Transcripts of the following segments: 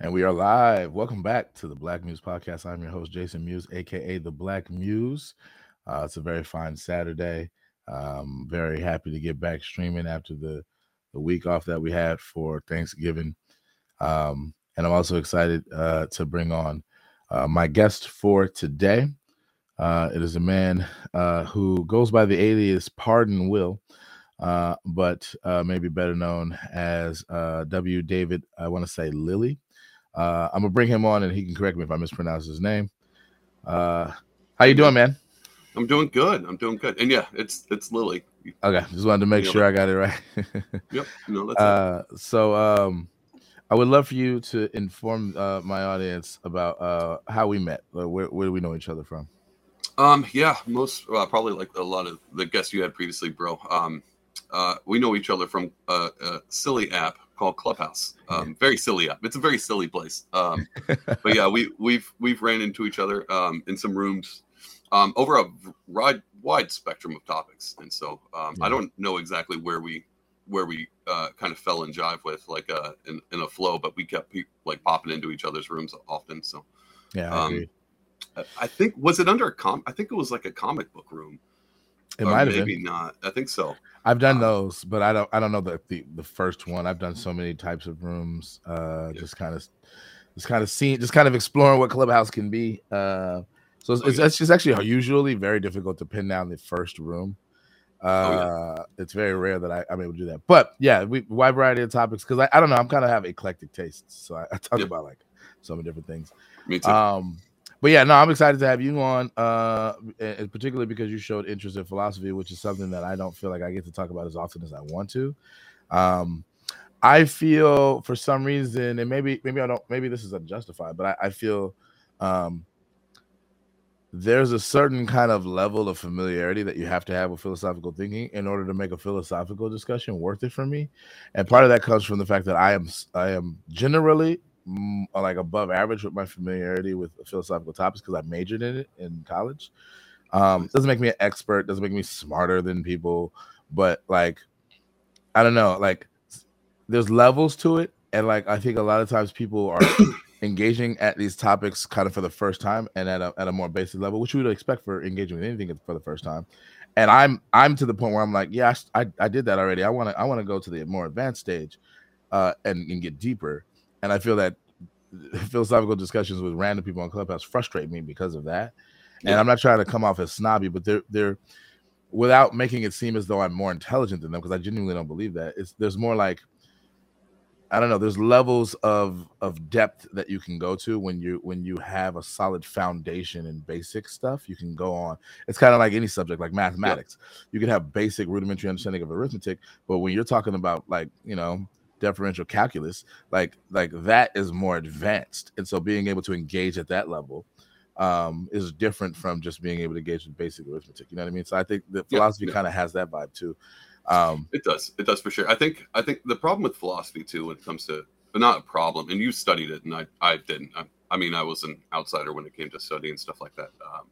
And we are live. Welcome back to the Black Muse Podcast. I'm your host, Jason Muse, aka the Black Muse. Uh, it's a very fine Saturday. Um, very happy to get back streaming after the, the week off that we had for Thanksgiving. Um, and I'm also excited uh, to bring on uh, my guest for today. Uh, it is a man uh, who goes by the alias Pardon Will uh, but maybe better known as W. David. I want to say Lilly. Uh, I'm gonna bring him on, and he can correct me if I mispronounce his name. Uh, how you doing, man? I'm doing good. I'm doing good, and yeah, it's it's Lilly. Okay, just wanted to make sure I got it right. yep. No, that's uh, so um, I would love for you to inform uh, my audience about uh, how we met. Like, where, where do we know each other from? Um, yeah, most uh, probably like a lot of the guests you had previously, bro. Um, uh, we know each other from a, a silly app called Clubhouse. Um, very silly app. It's a very silly place. Um, but yeah, we we've we've ran into each other um, in some rooms um, over a wide wide spectrum of topics, and so um, yeah. I don't know exactly where we where we uh, kind of fell in jive with like uh, in, in a flow, but we kept pe- like popping into each other's rooms often. So yeah, I, um, I think was it under a com? I think it was like a comic book room. It might have maybe been. not. I think so. I've done um, those, but I don't. I don't know the, the the first one. I've done so many types of rooms. Uh, yeah. just kind of, just kind of seeing, just kind of exploring what Clubhouse can be. Uh, so it's, oh, it's, yeah. it's just actually usually very difficult to pin down the first room. Uh, oh, yeah. Uh, it's very rare that I, am able to do that. But yeah, we wide variety of topics because I, I don't know. I'm kind of have eclectic tastes, so I, I talk about like so many different things. Me too. Um, but yeah, no, I'm excited to have you on, uh, and particularly because you showed interest in philosophy, which is something that I don't feel like I get to talk about as often as I want to. Um, I feel for some reason, and maybe maybe I don't, maybe this is unjustified, but I, I feel um, there's a certain kind of level of familiarity that you have to have with philosophical thinking in order to make a philosophical discussion worth it for me. And part of that comes from the fact that I am I am generally like above average with my familiarity with philosophical topics because I majored in it in college. Um, doesn't make me an expert, doesn't make me smarter than people, but like, I don't know, like there's levels to it. And like, I think a lot of times people are engaging at these topics kind of for the first time and at a, at a more basic level, which you would expect for engaging with anything for the first time. And I'm, I'm to the point where I'm like, yeah, I, I did that already. I want to, I want to go to the more advanced stage, uh, and, and get deeper and I feel that philosophical discussions with random people on Clubhouse frustrate me because of that. And. I'm not trying to come off as snobby, but they're they're without making it seem as though I'm more intelligent than them because I genuinely don't believe that. It's there's more like I don't know. There's levels of of depth that you can go to when you when you have a solid foundation in basic stuff. You can go on. It's kind of like any subject, like mathematics. You can have basic rudimentary understanding of arithmetic, but when you're talking about like you know differential calculus like like that is more advanced. And so being able to engage at that level um is different from just being able to engage with basic arithmetic you know what i mean? So i think the philosophy yeah, yeah. kind of has that vibe too um. It does it does for sure. I think i think the problem with philosophy too when it comes to but not a problem and you studied it and i i didn't. I, I mean i was an outsider when it came to study and stuff like that. Um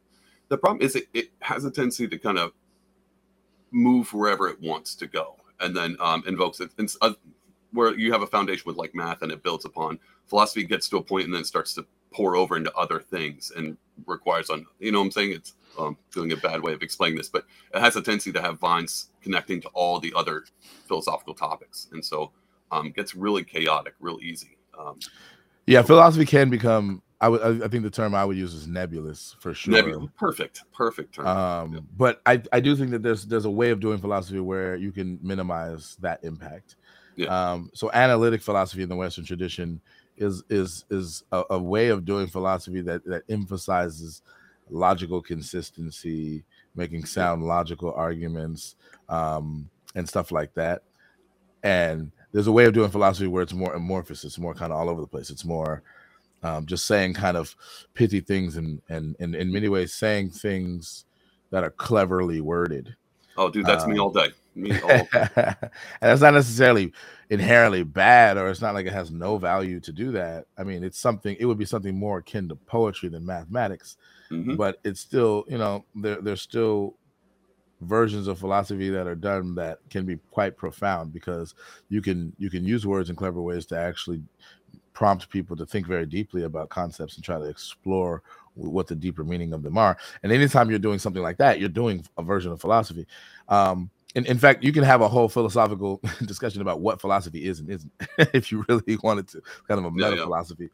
the problem is it, it has a tendency to kind of move wherever it wants to go and then um, invokes it. And uh, where you have a foundation with like math and it builds upon philosophy gets to a point and then starts to pour over into other things and requires on you know what i'm saying it's um, doing a bad way of explaining this but it has a tendency to have vines connecting to all the other philosophical topics and so um, gets really chaotic real easy um, yeah philosophy can become I would I think the term I would use is nebulous for sure. Nebulous. Perfect. Perfect term. Um, yeah. but I, I do think that there's there's a way of doing philosophy where you can minimize that impact. Yeah. Um, so analytic philosophy in the Western tradition is is is a, a, way of doing philosophy that that emphasizes logical consistency, making sound logical arguments, um, and stuff like that. And there's a way of doing philosophy where it's more amorphous. It's more kind of all over the place. It's more um, just saying kind of pithy things and and, and in many ways saying things that are cleverly worded. Oh, dude, that's um, me all day. Me and that's not necessarily inherently bad or it's not like it has no value to do that. I mean it's something it would be something more akin to poetry than mathematics mm-hmm. but it's still you know there, there's still versions of philosophy that are done that can be quite profound because you can you can use words in clever ways to actually prompt people to think very deeply about concepts and try to explore what the deeper meaning of them are. And anytime you're doing something like that, you're doing a version of philosophy. Um, in, in fact, you can have a whole philosophical discussion about what philosophy is and isn't, if you really wanted to, kind of a meta yeah, yeah. philosophy.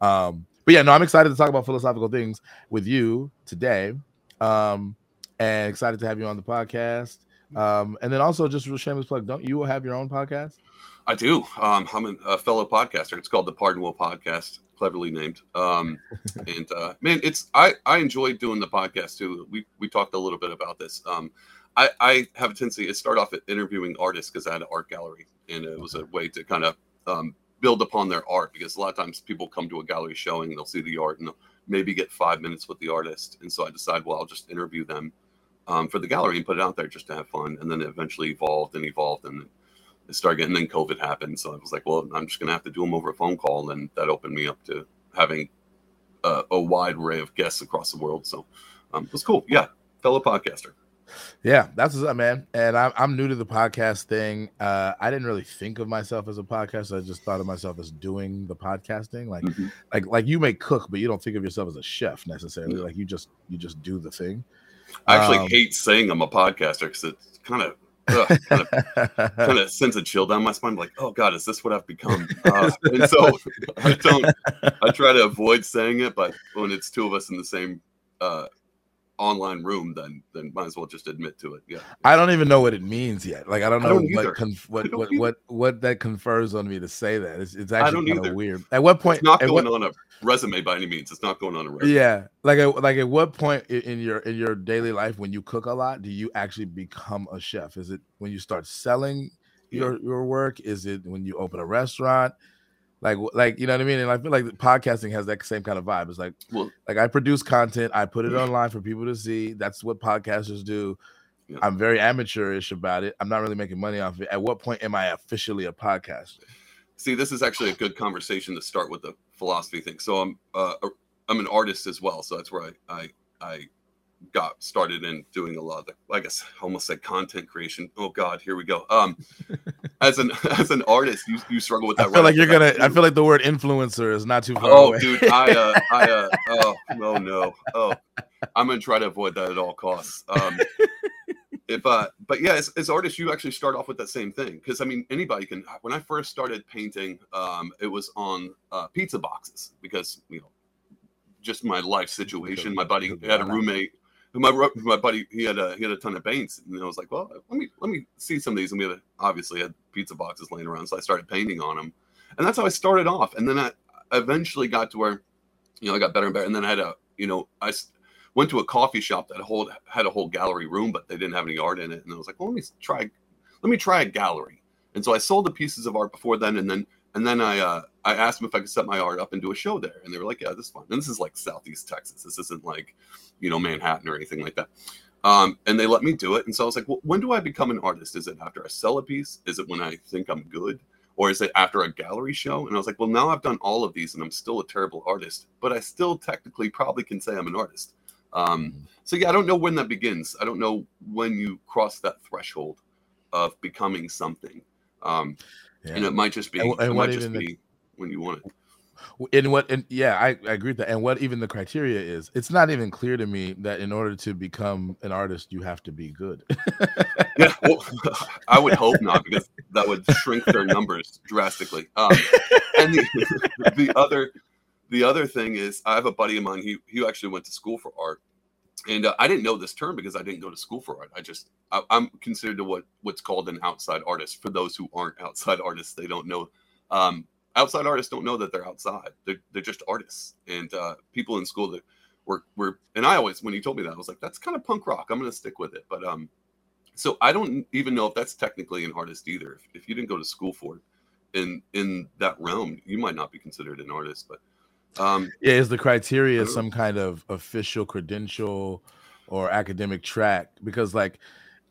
Um, but yeah, no, I'm excited to talk about philosophical things with you today, um, and excited to have you on the podcast. Um, and then also just a shameless plug. Don't you have your own podcast? I do. Um, I'm a fellow podcaster. It's called the Pardon Will Podcast, cleverly named. Um, and uh, man, it's I I enjoy doing the podcast too. We we talked a little bit about this. Um, I I have a tendency to start off at interviewing artists because I had an art gallery, and it was a way to kind of um, build upon their art because a lot of times people come to a gallery showing, they'll see the art, and they'll maybe get five minutes with the artist, and so I decide, well, I'll just interview them um, for the gallery and put it out there just to have fun, and then it eventually evolved and evolved and started getting, then COVID happened. So I was like, well, I'm just going to have to do them over a phone call. And that opened me up to having a, a wide array of guests across the world. So um, it was cool. Yeah. Fellow podcaster. Yeah, that's what's up, man. And I'm, I'm new to the podcast thing. Uh, I didn't really think of myself as a podcaster. I just thought of myself as doing the podcasting. Like, mm-hmm. like, like you may cook, but you don't think of yourself as a chef necessarily. Like you just, you just do the thing. I actually um, hate saying I'm a podcaster because it's kind of kind, of, kind of sends a chill down my spine. Like, oh god, is this what I've become? Uh, and so I don't. I try to avoid saying it, but when it's two of us in the same uh, online room, then then might as well just admit to it. Yeah. I don't even know what it means yet. Like I don't know I don't what conf- what what, what what that confers on me to say that. It's, it's actually kind of weird. At what point? It's not going what, on a resume by any means. It's not going on a resume. Yeah. Like at, like at what point in your in your daily life when you cook a lot do you actually become a chef? Is it when you start selling your yeah. your work? Is it when you open a restaurant? Like like you know what I mean. And I feel like podcasting has that same kind of vibe. It's like well, like I produce content, I put it online for people to see. That's what podcasters do. Yeah. I'm very amateurish about it. I'm not really making money off it. At what point am I officially a podcaster? See, this is actually a good conversation to start with the philosophy thing. So I'm uh, I'm an artist as well. So that's where I I, I got started in doing a lot of the, I guess, almost like content creation. Oh God, here we go. Um, as an as an artist, you, you struggle with that. I feel like you're gonna. I feel like the word influencer is not too far. Oh, away. dude, I uh, I uh, oh no no oh, I'm gonna try to avoid that at all costs. Um, if uh, but yeah, as, as artists, you actually start off with that same thing because I mean, anybody can. When I first started painting, um, it was on uh, pizza boxes because you know just my life situation. My buddy had a roommate my my buddy he had a he had a ton of paints and I was like, well, let me let me see some of these and we had obviously had pizza boxes laying around, so I started painting on them, and that's how I started off. And then I eventually got to where, you know, I got better and better. And then I had a you know I went to a coffee shop that hold had a whole gallery room, but they didn't have any art in it, and I was like, well, let me try let me try a gallery. And so I sold the pieces of art before then, and then and then I uh, I asked them if I could set my art up and do a show there, and they were like, "Yeah, this is fine." And this is like Southeast Texas. This isn't like, you know, Manhattan or anything like that. Um, and they let me do it. And so I was like, "Well, when do I become an artist? Is it after I sell a piece? Is it when I think I'm good?" Or is it after a gallery show? And I was like, well, now I've done all of these and I'm still a terrible artist, but I still technically probably can say I'm an artist. Um, so yeah, I don't know when that begins. I don't know when you cross that threshold of becoming something. Um, yeah. And it might just be, and, and it might just be the, when you want it. And what, and yeah, I, I agree with that. And what even the criteria is, it's not even clear to me that in order to become an artist, you have to be good. yeah, well, I would hope not, because that would shrink their numbers drastically. Um, and the, the other, the other thing is, I have a buddy of mine. He he actually went to school for art, and uh, I didn't know this term because I didn't go to school for art. I just I, am considered to what what's called an outside artist. For those who aren't outside artists, they don't know. Um, outside artists don't know that they're outside. They're they're just artists. And uh, people in school that were were and I always when he told me that I was like, that's kind of punk rock. I'm gonna stick with it. But um, so I don't even know if that's technically an artist either. If, if you didn't go to school for it in in that realm, you might not be considered an artist. But um, yeah, is the criteria some kind of official credential or academic track? Because like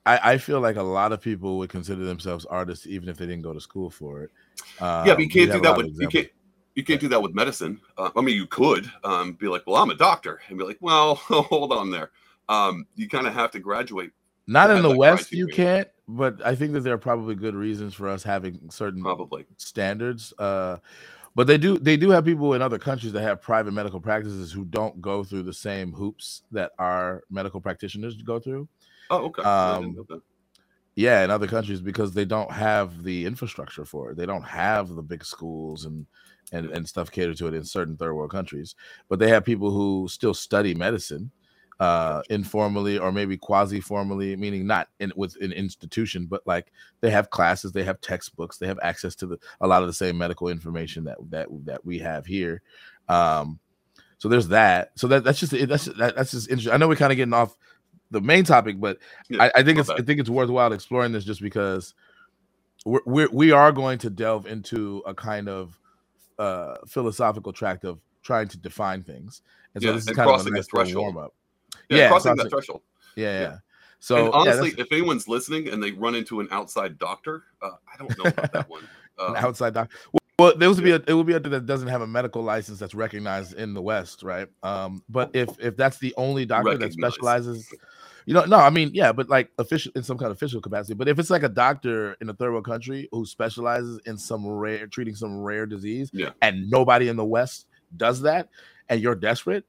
I, I, feel like a lot of people would consider themselves artists even if they didn't go to school for it. Um, yeah, but you um, can't do that with you can't you can't do that with medicine. Uh, I mean, you could um, be like, "Well, I'm a doctor," and be like, "Well, hold on there." Um, you kind of have to graduate. Not in the West, criteria. you can't. But I think that there are probably good reasons for us having certain probably standards. Uh, but they do they do have people in other countries that have private medical practices who don't go through the same hoops that our medical practitioners go through. Oh, okay. Um, yeah, in other countries because they don't have the infrastructure for it. They don't have the big schools and and, and stuff catered to it in certain third world countries. But they have people who still study medicine uh informally or maybe quasi formally meaning not in with an institution but like they have classes they have textbooks they have access to the a lot of the same medical information that that that we have here. Um so there's that. So that that's just that's that, that's just interesting. I know we're kind of getting off the main topic but yeah, I, I, think it's bad. i think it's worthwhile exploring this just because we're, we're we are going to delve into a kind of uh philosophical tract of trying to define things. And so yeah, this is kind of a nice warm up yeah, yeah crossing that threshold. Yeah, yeah. So and honestly, yeah, if anyone's listening and they run into an outside doctor, uh, I don't know about that one. Um, an outside doctor. Well, well, there would be a, it would be a that doesn't have a medical license that's recognized in the West, right? Um, but if if that's the only doctor that specializes, you know, no, I mean, yeah, but like official in some kind of official capacity. But if it's like a doctor in a third world country who specializes in some rare treating some rare disease, yeah. and nobody in the West does that, and you're desperate,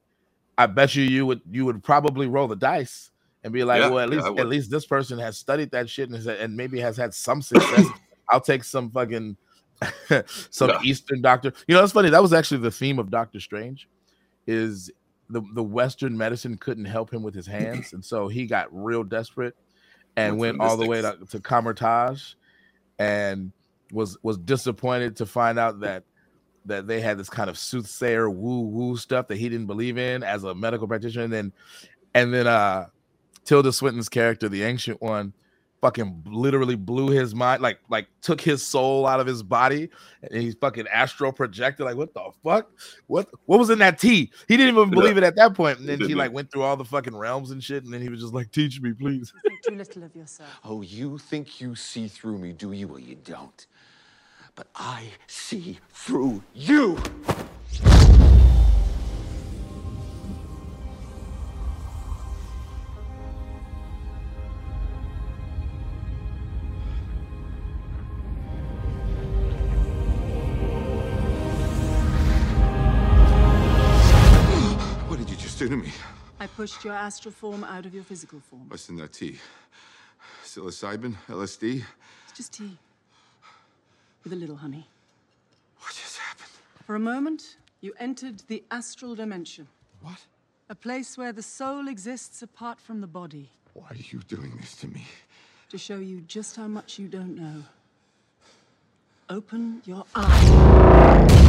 I bet you you would you would probably roll the dice and be like, yeah, well, at least yeah, at least this person has studied that shit and, and maybe has had some success. I'll take some fucking some yeah. Eastern doctor. You know, it's funny. That was actually the theme of Doctor Strange. Is the the Western medicine couldn't help him with his hands, and so he got real desperate and What's went all the way to, to Kamar-Taj and was was disappointed to find out that that they had this kind of soothsayer woo woo stuff that he didn't believe in as a medical practitioner, and then and then uh Tilda Swinton's character, the ancient one, fucking literally blew his mind, like like took his soul out of his body, and he's fucking astral projected. Like, what the fuck? What what was in that tea? He didn't even believe it at that point. And then he like went through all the fucking realms and shit, and then he was just like, teach me, please. too little of yourself. Oh, you think you see through me, do you? Well, you don't but I see through you. What did you just do to me? I pushed your astral form out of your physical form. What's in that tea? Psilocybin? LSD? It's just tea with a little honey. What just happened? For a moment, you entered the astral dimension. What? A place where the soul exists apart from the body. Why are you doing this to me? To show you just how much you don't know. Open your eyes.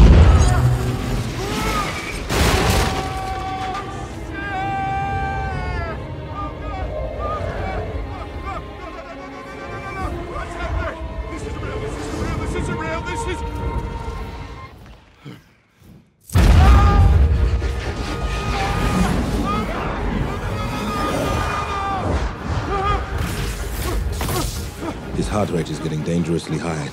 Rate is getting dangerously high.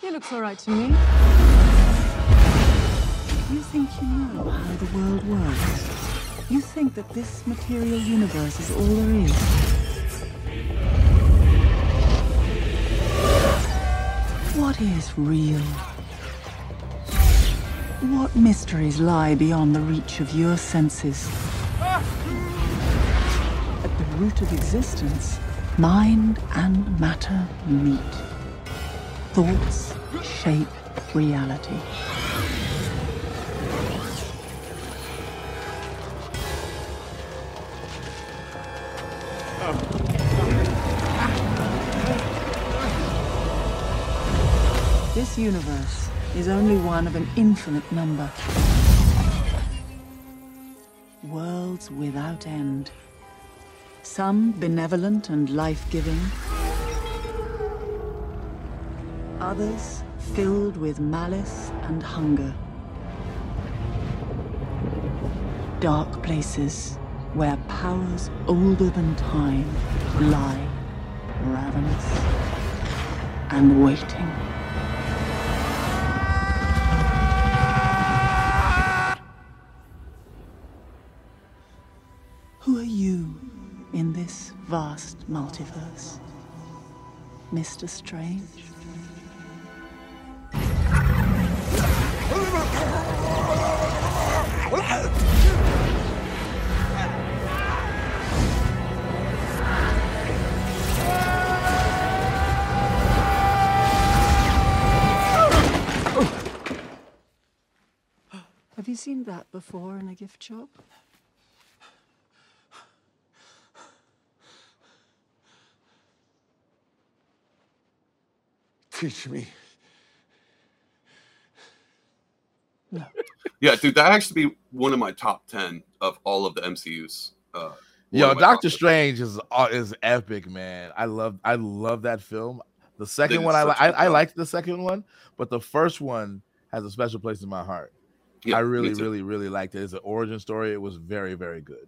He looks all right to me. You think you know how the world works? You think that this material universe is all there is? What is real? What mysteries lie beyond the reach of your senses? Root of existence, mind and matter meet. Thoughts shape reality. This universe is only one of an infinite number. Worlds without end. Some benevolent and life-giving. Others filled with malice and hunger. Dark places where powers older than time lie, ravenous and waiting. Vast multiverse. Mr. Strange. Have you seen that before in a gift shop? Teach me. Yeah, dude, that actually be one of my top ten of all of the MCU's. Uh, Yo, of my top Doctor Strange is uh, is epic, man. I love I love that film. The second did one I li- such a I, good I job. liked the second one, but the first one has a special place in my heart. Yeah, I really, really, really liked it. It's an origin story. It was very, very good.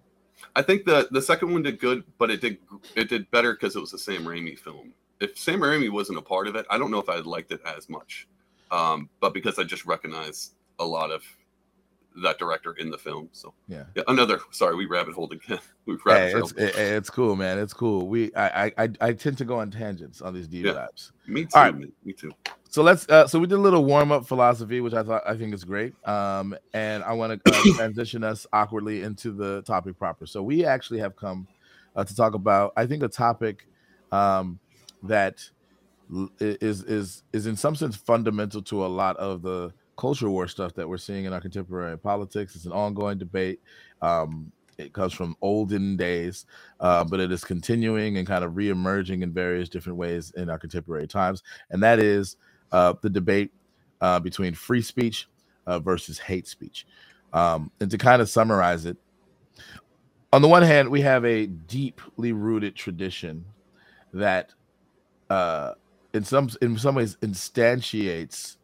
I think the the second one did good, but it did it did better because it was the Sam Raimi film. If Sam Raimi wasn't a part of it, I don't know if I'd liked it as much. Um, but because I just recognize a lot of that director in the film, so Yeah. yeah. Another sorry, we rabbit holed again. We rabbit Hey, it's it- it's cool, man. It's cool. We I I I, tend to go on tangents on these deep Yeah. Me too. all right. me, me too. So let's uh so we did a little warm up philosophy, which I thought I think is great. Um and I want to uh, transition us awkwardly into the topic proper. So we actually have come uh, to talk about I think a topic um that is is is in some sense fundamental to a lot of the culture war stuff that we're seeing in our contemporary politics. It's an ongoing debate. Um, it comes from olden days, uh, but it is continuing and kind of reemerging in various different ways in our contemporary times, and that is uh, the debate uh, between free speech uh, versus hate speech. Um, and to kind of summarize it, on the one hand, we have a deeply rooted tradition that, uh, in some in some ways, instantiates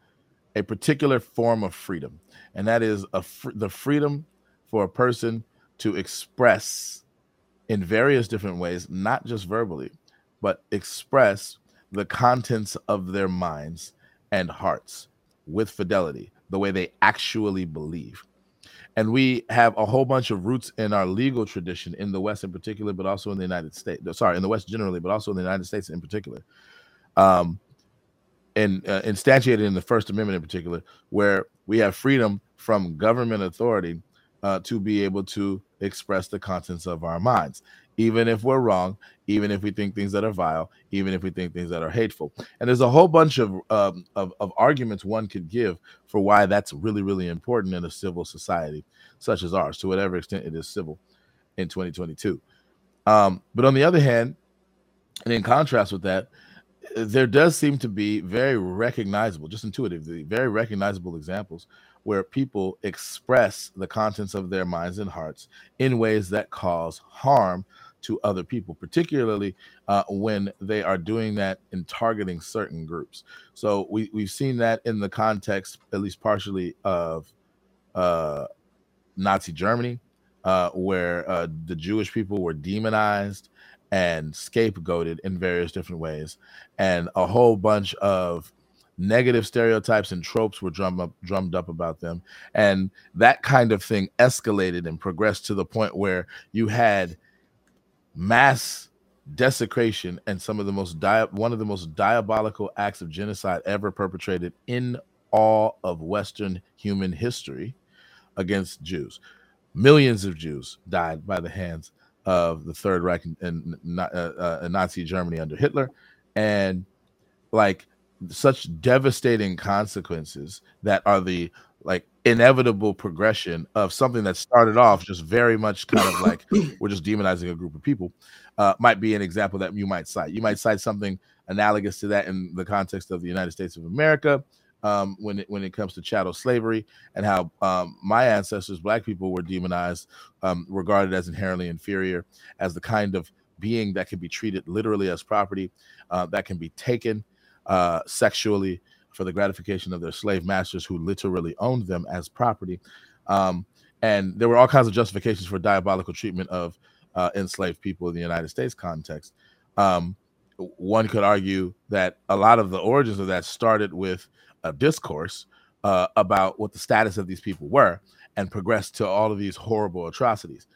a particular form of freedom, and that is a fr- the freedom for a person to express in various different ways, not just verbally, but express the contents of their minds and hearts with fidelity, the way they actually believe. And we have a whole bunch of roots in our legal tradition in the West in particular, but also in the United States. Sorry, in the West generally, but also in the United States in particular. Um, and uh, instantiated in the First Amendment in particular, where we have freedom from government authority uh, to be able to express the contents of our minds, even if we're wrong, even if we think things that are vile, even if we think things that are hateful. And there's a whole bunch of um, of, of arguments one could give for why that's really, really important in a civil society such as ours, to whatever extent it is civil in 2022. Um, but on the other hand, and in contrast with that, there does seem to be very recognizable, just intuitively, very recognizable examples where people express the contents of their minds and hearts in ways that cause harm to other people, particularly uh, when they are doing that in targeting certain groups. So we, we've seen that in the context, at least partially, of uh, Nazi Germany, uh, where uh, the Jewish people were demonized and scapegoated in various different ways, and a whole bunch of negative stereotypes and tropes were drummed up drummed up about them and that kind of thing escalated and progressed to the point where you had mass desecration and some of the most one of the most diabolical acts of genocide ever perpetrated in all of western human history against Jews. Millions of Jews died by the hands of the Third Reich and, and uh, uh, Nazi Germany under Hitler, and like such devastating consequences that are the like inevitable progression of something that started off just very much kind of like we're just demonizing a group of people uh, might be an example that you might cite. You might cite something analogous to that in the context of the United States of America, um, when it when it comes to chattel slavery and how um, my ancestors, black people, were demonized, um, regarded as inherently inferior, as the kind of being that can be treated literally as property, uh, that can be taken uh, sexually for the gratification of their slave masters who literally owned them as property. Um, and there were all kinds of justifications for diabolical treatment of uh, enslaved people in the United States context. Um, one could argue that a lot of the origins of that started with a discourse uh, about what the status of these people were and progressed to all of these horrible atrocities.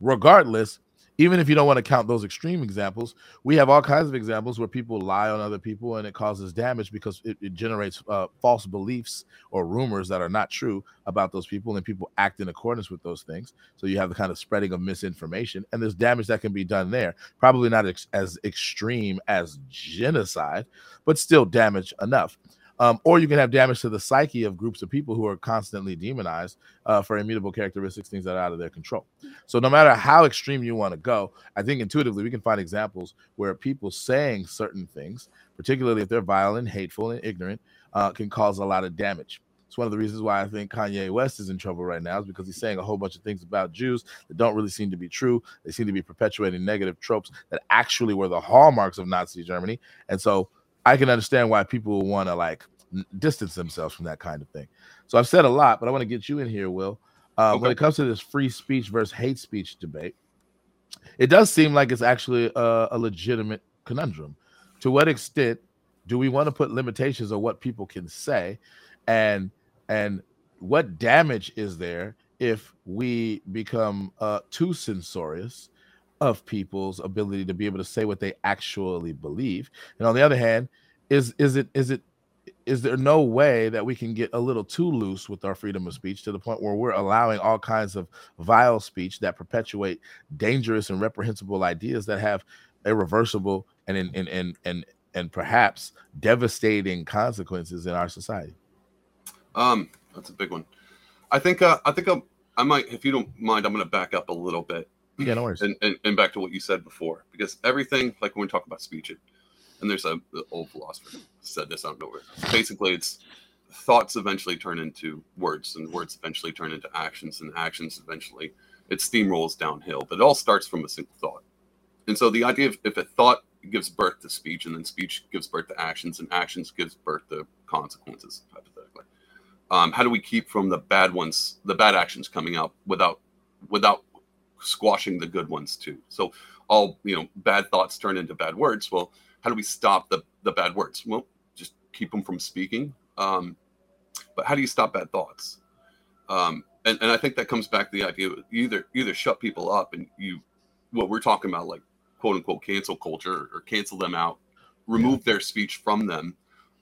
Regardless, even if you don't want to count those extreme examples, we have all kinds of examples where people lie on other people and it causes damage because it, it generates uh, false beliefs or rumors that are not true about those people, and people act in accordance with those things. So you have the kind of spreading of misinformation, and there's damage that can be done there. Probably not ex- as extreme as genocide, but still damage enough. Um, or you can have damage to the psyche of groups of people who are constantly demonized uh, for immutable characteristics, things that are out of their control. So, no matter how extreme you want to go, I think intuitively we can find examples where people saying certain things, particularly if they're violent, hateful, and ignorant, uh, can cause a lot of damage. It's one of the reasons why I think Kanye West is in trouble right now, is because he's saying a whole bunch of things about Jews that don't really seem to be true. They seem to be perpetuating negative tropes that actually were the hallmarks of Nazi Germany. And so I can understand why people want to like distance themselves from that kind of thing. So I've said a lot, but I want to get you in here, Will. Uh, okay. When it comes to this free speech versus hate speech debate, it does seem like it's actually a, a legitimate conundrum. To what extent do we want to put limitations on what people can say, and and what damage is there if we become uh, too censorious of people's ability to be able to say what they actually believe? And on the other hand, is is it is it is there no way that we can get a little too loose with our freedom of speech to the point where we're allowing all kinds of vile speech that perpetuate dangerous and reprehensible ideas that have irreversible and and and and and, and perhaps devastating consequences in our society? Um, that's a big one. I think uh, I think I'm, I might, if you don't mind, I'm going to back up a little bit. Yeah, no worries. And, and, and back to what you said before, because everything, like when we talk about speech, it, and there's a the old philosopher said this. out don't know where. Basically, it's thoughts eventually turn into words, and words eventually turn into actions, and actions eventually it steamrolls downhill. But it all starts from a single thought. And so the idea of if a thought gives birth to speech, and then speech gives birth to actions, and actions gives birth to consequences, hypothetically. Um, how do we keep from the bad ones, the bad actions coming out without without squashing the good ones too? So all you know, bad thoughts turn into bad words. Well, how do we stop the the bad words? Well, just keep them from speaking. Um, but how do you stop bad thoughts? Um, and, and I think that comes back to the idea of either either shut people up and you what we're talking about like quote unquote cancel culture or cancel them out, remove yeah. their speech from them.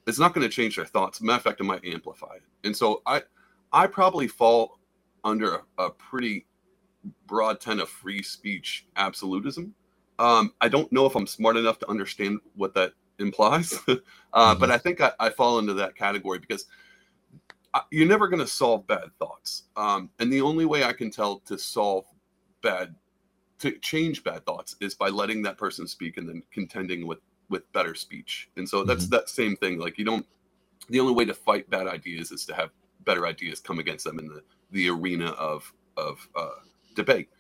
It's not going to change their thoughts. Matter of fact, it might amplify it. And so I I probably fall under a, a pretty broad tent of free speech absolutism. Um, I don't know if I'm smart enough to understand what that implies, uh, mm-hmm. but I think I, I, fall into that category because I, you're never going to solve bad thoughts. Um, and the only way I can tell to solve bad, to change bad thoughts is by letting that person speak and then contending with with better speech. And so that's mm-hmm. that same thing. Like you don't. The only way to fight bad ideas is to have better ideas come against them in the the arena of of uh, debate.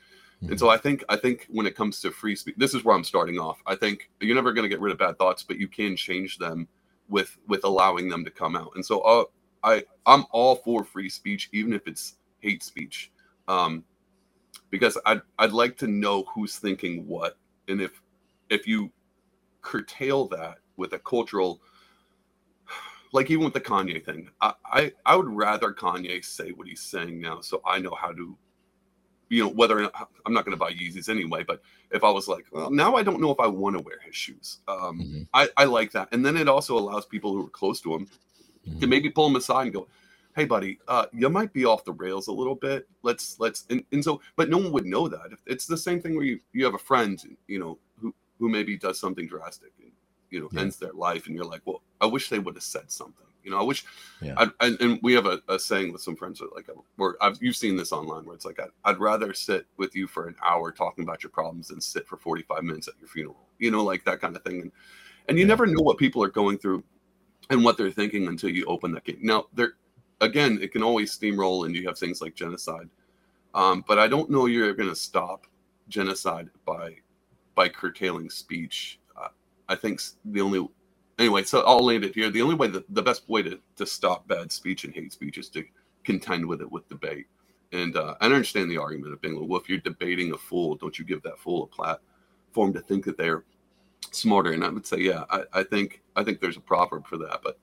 And so I think I think when it comes to free speech, this is where I'm starting off. I think you're never going to get rid of bad thoughts, but you can change them with with allowing them to come out. And so uh, I I'm all for free speech, even if it's hate speech, um, because I'd I'd like to know who's thinking what, and if if you curtail that with a cultural like even with the Kanye thing, I, I, I would rather Kanye say what he's saying now, so I know how to you know, whether I'm not going to buy Yeezys anyway, but if I was like, well, now I don't know if I want to wear his shoes. Um, mm-hmm. I, I like that. And then it also allows people who are close to him mm-hmm. to maybe pull him aside and go, Hey buddy, uh, you might be off the rails a little bit. Let's, let's, and, and so, but no one would know that. It's the same thing where you, you have a friend, you know, who, who maybe does something drastic and, you know, yeah. ends their life. And you're like, well, I wish they would have said something you know, I wish, yeah. I, and, and, we have a, a, saying with some friends that like, where I've, you've seen this online where it's like, I, would rather sit with you for an hour talking about your problems than sit for 45 minutes at your funeral, you know, like that kind of thing. And, and you yeah. never know what people are going through and what they're thinking until you open that gate. Now, there, again, it can always steamroll and you have things like genocide. Um, but I don't know you're going to stop genocide by, by curtailing speech. Uh, I think the only anyway, so I'll land it here. The only way that the best way to, to stop bad speech and hate speech is to contend with it with debate. And uh, I understand the argument of being, like, well, if you're debating a fool, don't you give that fool a platform to think that they're smarter? And I would say, yeah, I, I think I think there's a proverb for that. But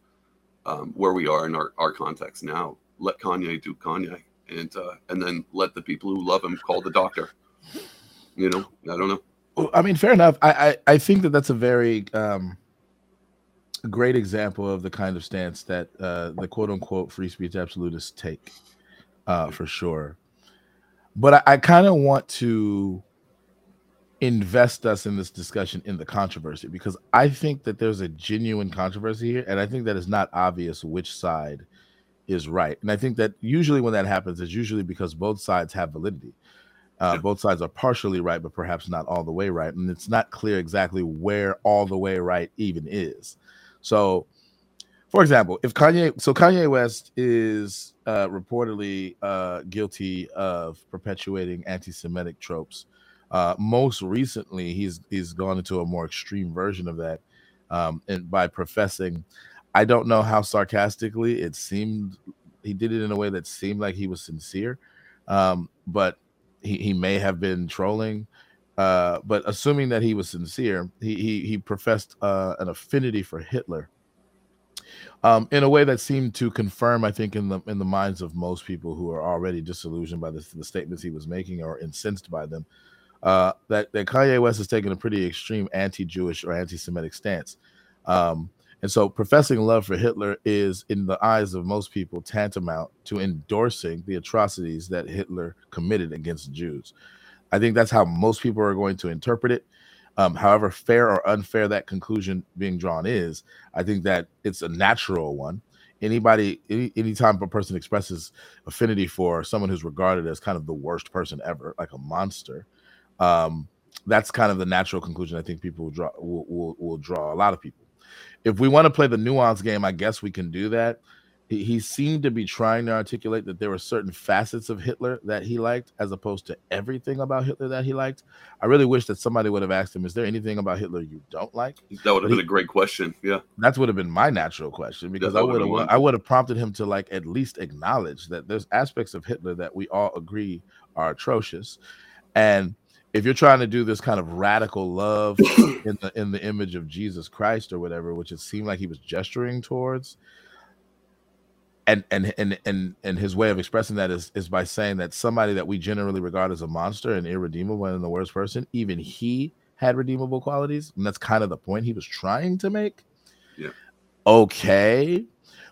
um, where we are in our, our context now, let Kanye do Kanye, and uh, and then let the people who love him call the doctor. You know, I don't know. I mean, fair enough. I, I, I think that that's a very um, great example of the kind of stance that uh, the quote unquote free speech absolutists take, uh, for sure. But I, I kind of want to invest us in this discussion in the controversy because I think that there's a genuine controversy here, and I think that it's not obvious which side is right. And I think that usually when that happens, it's usually because both sides have validity. Uh, Yeah. Both sides are partially right, but perhaps not all the way right. And it's not clear exactly where all the way right even is. So, for example, if Kanye, so Kanye West is uh, reportedly uh, guilty of perpetuating anti-Semitic tropes. Uh, most recently, he's he's gone into a more extreme version of that, um, and by professing, I don't know how sarcastically it seemed. He did it in a way that seemed like he was sincere, um, but he, he may have been trolling. Uh, but assuming that he was sincere, he he, he professed uh, an affinity for Hitler um, in a way that seemed to confirm, I think, in the in the minds of most people who are already disillusioned by the, statements he was making or incensed by them, uh, that that Kanye West has taken a pretty extreme anti-Jewish or anti-Semitic stance. Um, and so, professing love for Hitler is, in the eyes of most people, tantamount to endorsing the atrocities that Hitler committed against Jews. I think that's how most people are going to interpret it. Um, however fair or unfair that conclusion being drawn is, I think that it's a natural one. Anybody, any anytime a person expresses affinity for someone who's regarded as kind of the worst person ever, like a monster, um, that's kind of the natural conclusion I think people will draw will, will, will draw. A lot of people. If we want to play the nuance game, I guess we can do that. He, he seemed to be trying to articulate that there were certain facets of Hitler that he liked, as opposed to everything about Hitler that he liked. I really wish that somebody would have asked him, "Is there anything about Hitler you don't like?" That would have been he- a great question. Yeah. That would have been my natural question because I would have I would have prompted him to like at least acknowledge that there's aspects of Hitler that we all agree are atrocious, and if you're trying to do this kind of radical love in the in the image of Jesus Christ or whatever, which it seemed like he was gesturing towards, and and and and and his way of expressing that is is by saying that somebody that we generally regard as a monster and irredeemable and the worst person, even he had redeemable qualities, and that's kind of the point he was trying to make. Yeah. Okay,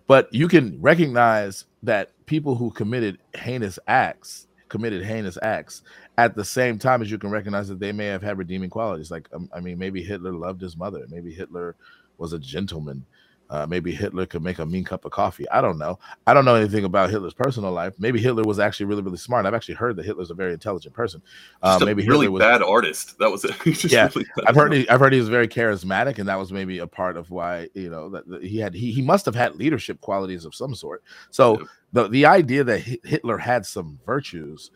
but you can recognize that people who committed heinous acts committed heinous acts at the same time as you can recognize that they may have had redeeming qualities. Like, um, I mean, maybe Hitler loved his mother. Maybe Hitler was a gentleman. Uh, maybe Hitler could make a mean cup of coffee. I don't know. I don't know anything about Hitler's personal life. Maybe Hitler was actually really, really smart. I've actually heard that Hitler's a very intelligent person. Uh, maybe really Hitler was. bad artist. That was it. Just Yeah, really. I've heard. He, I've heard he was very charismatic, and that was maybe a part of why you know that, that he had. He, he must have had leadership qualities of some sort. So Yeah. the the idea that Hitler had some virtues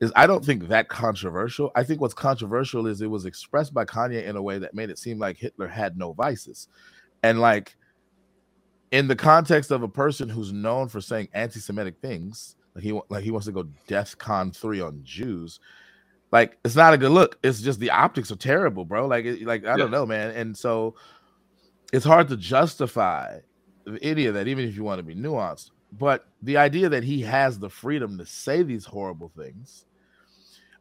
is I don't think that controversial. I think what's controversial is it was expressed by Kanye in a way that made it seem like Hitler had no vices, and like in the context of a person who's known for saying anti-Semitic things, like he like he wants to go DEF CON three on Jews. Like it's not a good look. It's just the optics are terrible, bro. Like, it, like I don't know, man. And so it's hard to justify any of that, even if you want to be nuanced. But the idea that he has the freedom to say these horrible things,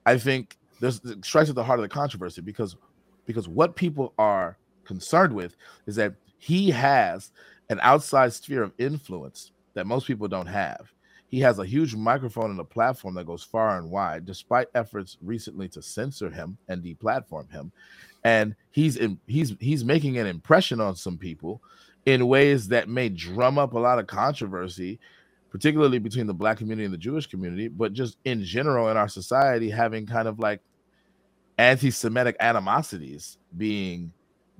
I think there's strikes at the heart of the controversy because because what people are concerned with is that he has an outside sphere of influence that most people don't have. He has a huge microphone and a platform that goes far and wide, despite efforts recently to censor him and deplatform him. And he's in, he's he's making an impression on some people in ways that may drum up a lot of controversy, particularly between the black community and the Jewish community, but just in general in our society, having kind of like anti-Semitic animosities being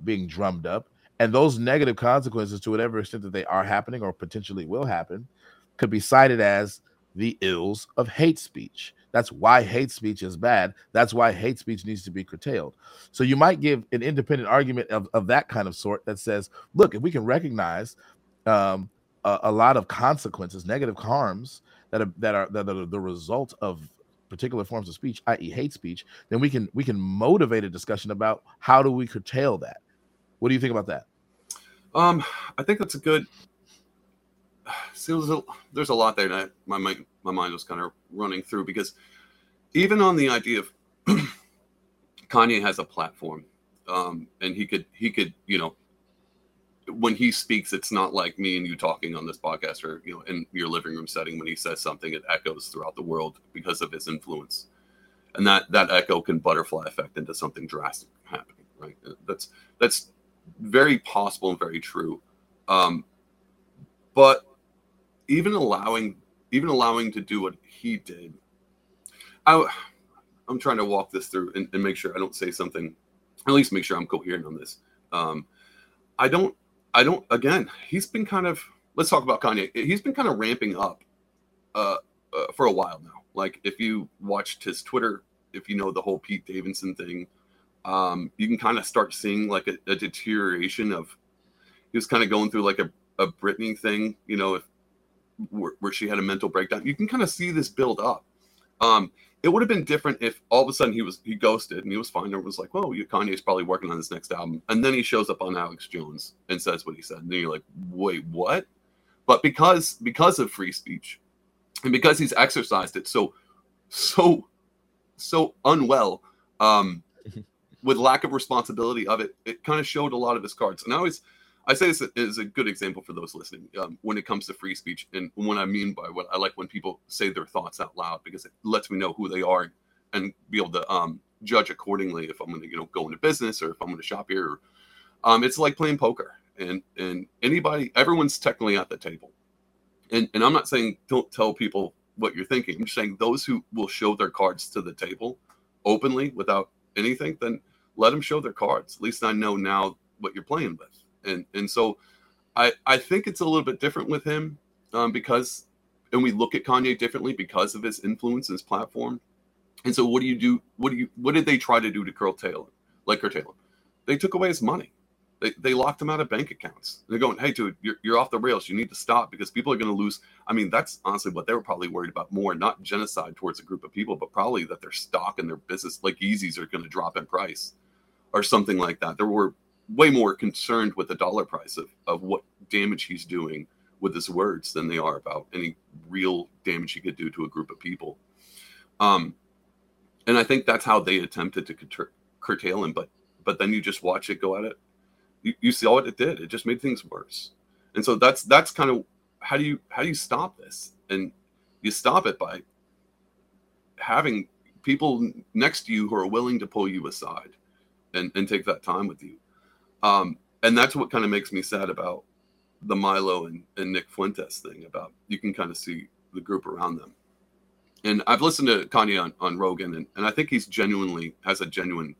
being drummed up, and those negative consequences, to whatever extent that they are happening or potentially will happen, could be cited as the ills of hate speech. That's why hate speech is bad. That's why hate speech needs to be curtailed. So you might give an independent argument of, of that kind of sort that says, look, if we can recognize um, a, a lot of consequences, negative harms that are that are that are the result of particular forms of speech, i.e., hate speech, then we can we can motivate a discussion about how do we curtail that. What do you think about that? Um, I think that's a good. See, there's a, there's a lot there that my mind, my mind was kind of running through because even on the idea of Kanye has a platform, um, and he could he could you know when he speaks, it's not like me and you talking on this podcast or you know in your living room setting. When he says something, it echoes throughout the world because of his influence, and that that echo can butterfly effect into something drastic happening. Right? That's that's very possible and very true. Um, but even allowing even allowing to do what he did, I I'm trying to walk this through and, and make sure I don't say something, at least make sure I'm coherent on this. Um, I don't I don't. Again, he's been kind of. Let's talk about Kanye. He's been kind of ramping up uh, uh, for a while now. Like if you watched his Twitter, if you know the whole Pete Davidson thing, um, you can kind of start seeing like a, a, deterioration of. He was kind of going through like a, a Britney thing, you know, if where, where she had a mental breakdown. You can kind of see this build up. Um, it would have been different if all of a sudden he was he ghosted and he was fine. It was like, well, Kanye's probably working on his next album, and then he shows up on Alex Jones and says what he said, and then you're like, wait, what? But because because of free speech, and because he's exercised it so so so unwell, um, with lack of responsibility of it, it kind of showed a lot of his cards. And I always I say this is a good example for those listening um, when it comes to free speech, and what I mean by what I like when people say their thoughts out loud because it lets me know who they are and be able to um, judge accordingly if I'm going to you know go into business or if I'm going to shop here. Um, it's like playing poker, and and anybody, everyone's technically at the table, and and I'm not saying don't tell people what you're thinking. I'm just saying those who will show their cards to the table openly without anything, then let them show their cards. At least I know now what you're playing with and and so I I think it's a little bit different with him um, because and we look at Kanye differently because of his influence and his platform. And so what do you do? What do you what did they try to do to curtail Taylor, Like curtail Taylor? They took away his money. They, they locked him out of bank accounts. They're going, hey, dude, you're, you're off the rails. You need to stop because people are going to lose. I mean, that's honestly what they were probably worried about more, not genocide towards a group of people, but probably that their stock and their business, like Yeezys, are going to drop in price or something like that. There were way more concerned with the dollar price of, of what damage he's doing with his words than they are about any real damage he could do to a group of people. Um, and I think that's how they attempted to cur- curtail him. But but then you just watch it go at it. You, you see what it did. It just made things worse. And so that's that's kind of how do you how do you stop this? And you stop it by having people next to you who are willing to pull you aside and, and take that time with you. Um, and that's what kind of makes me sad about the Milo and, and Nick Fuentes thing about you can kind of see the group around them. And I've listened to Kanye on, on Rogan, and, and I think he's genuinely has a genuine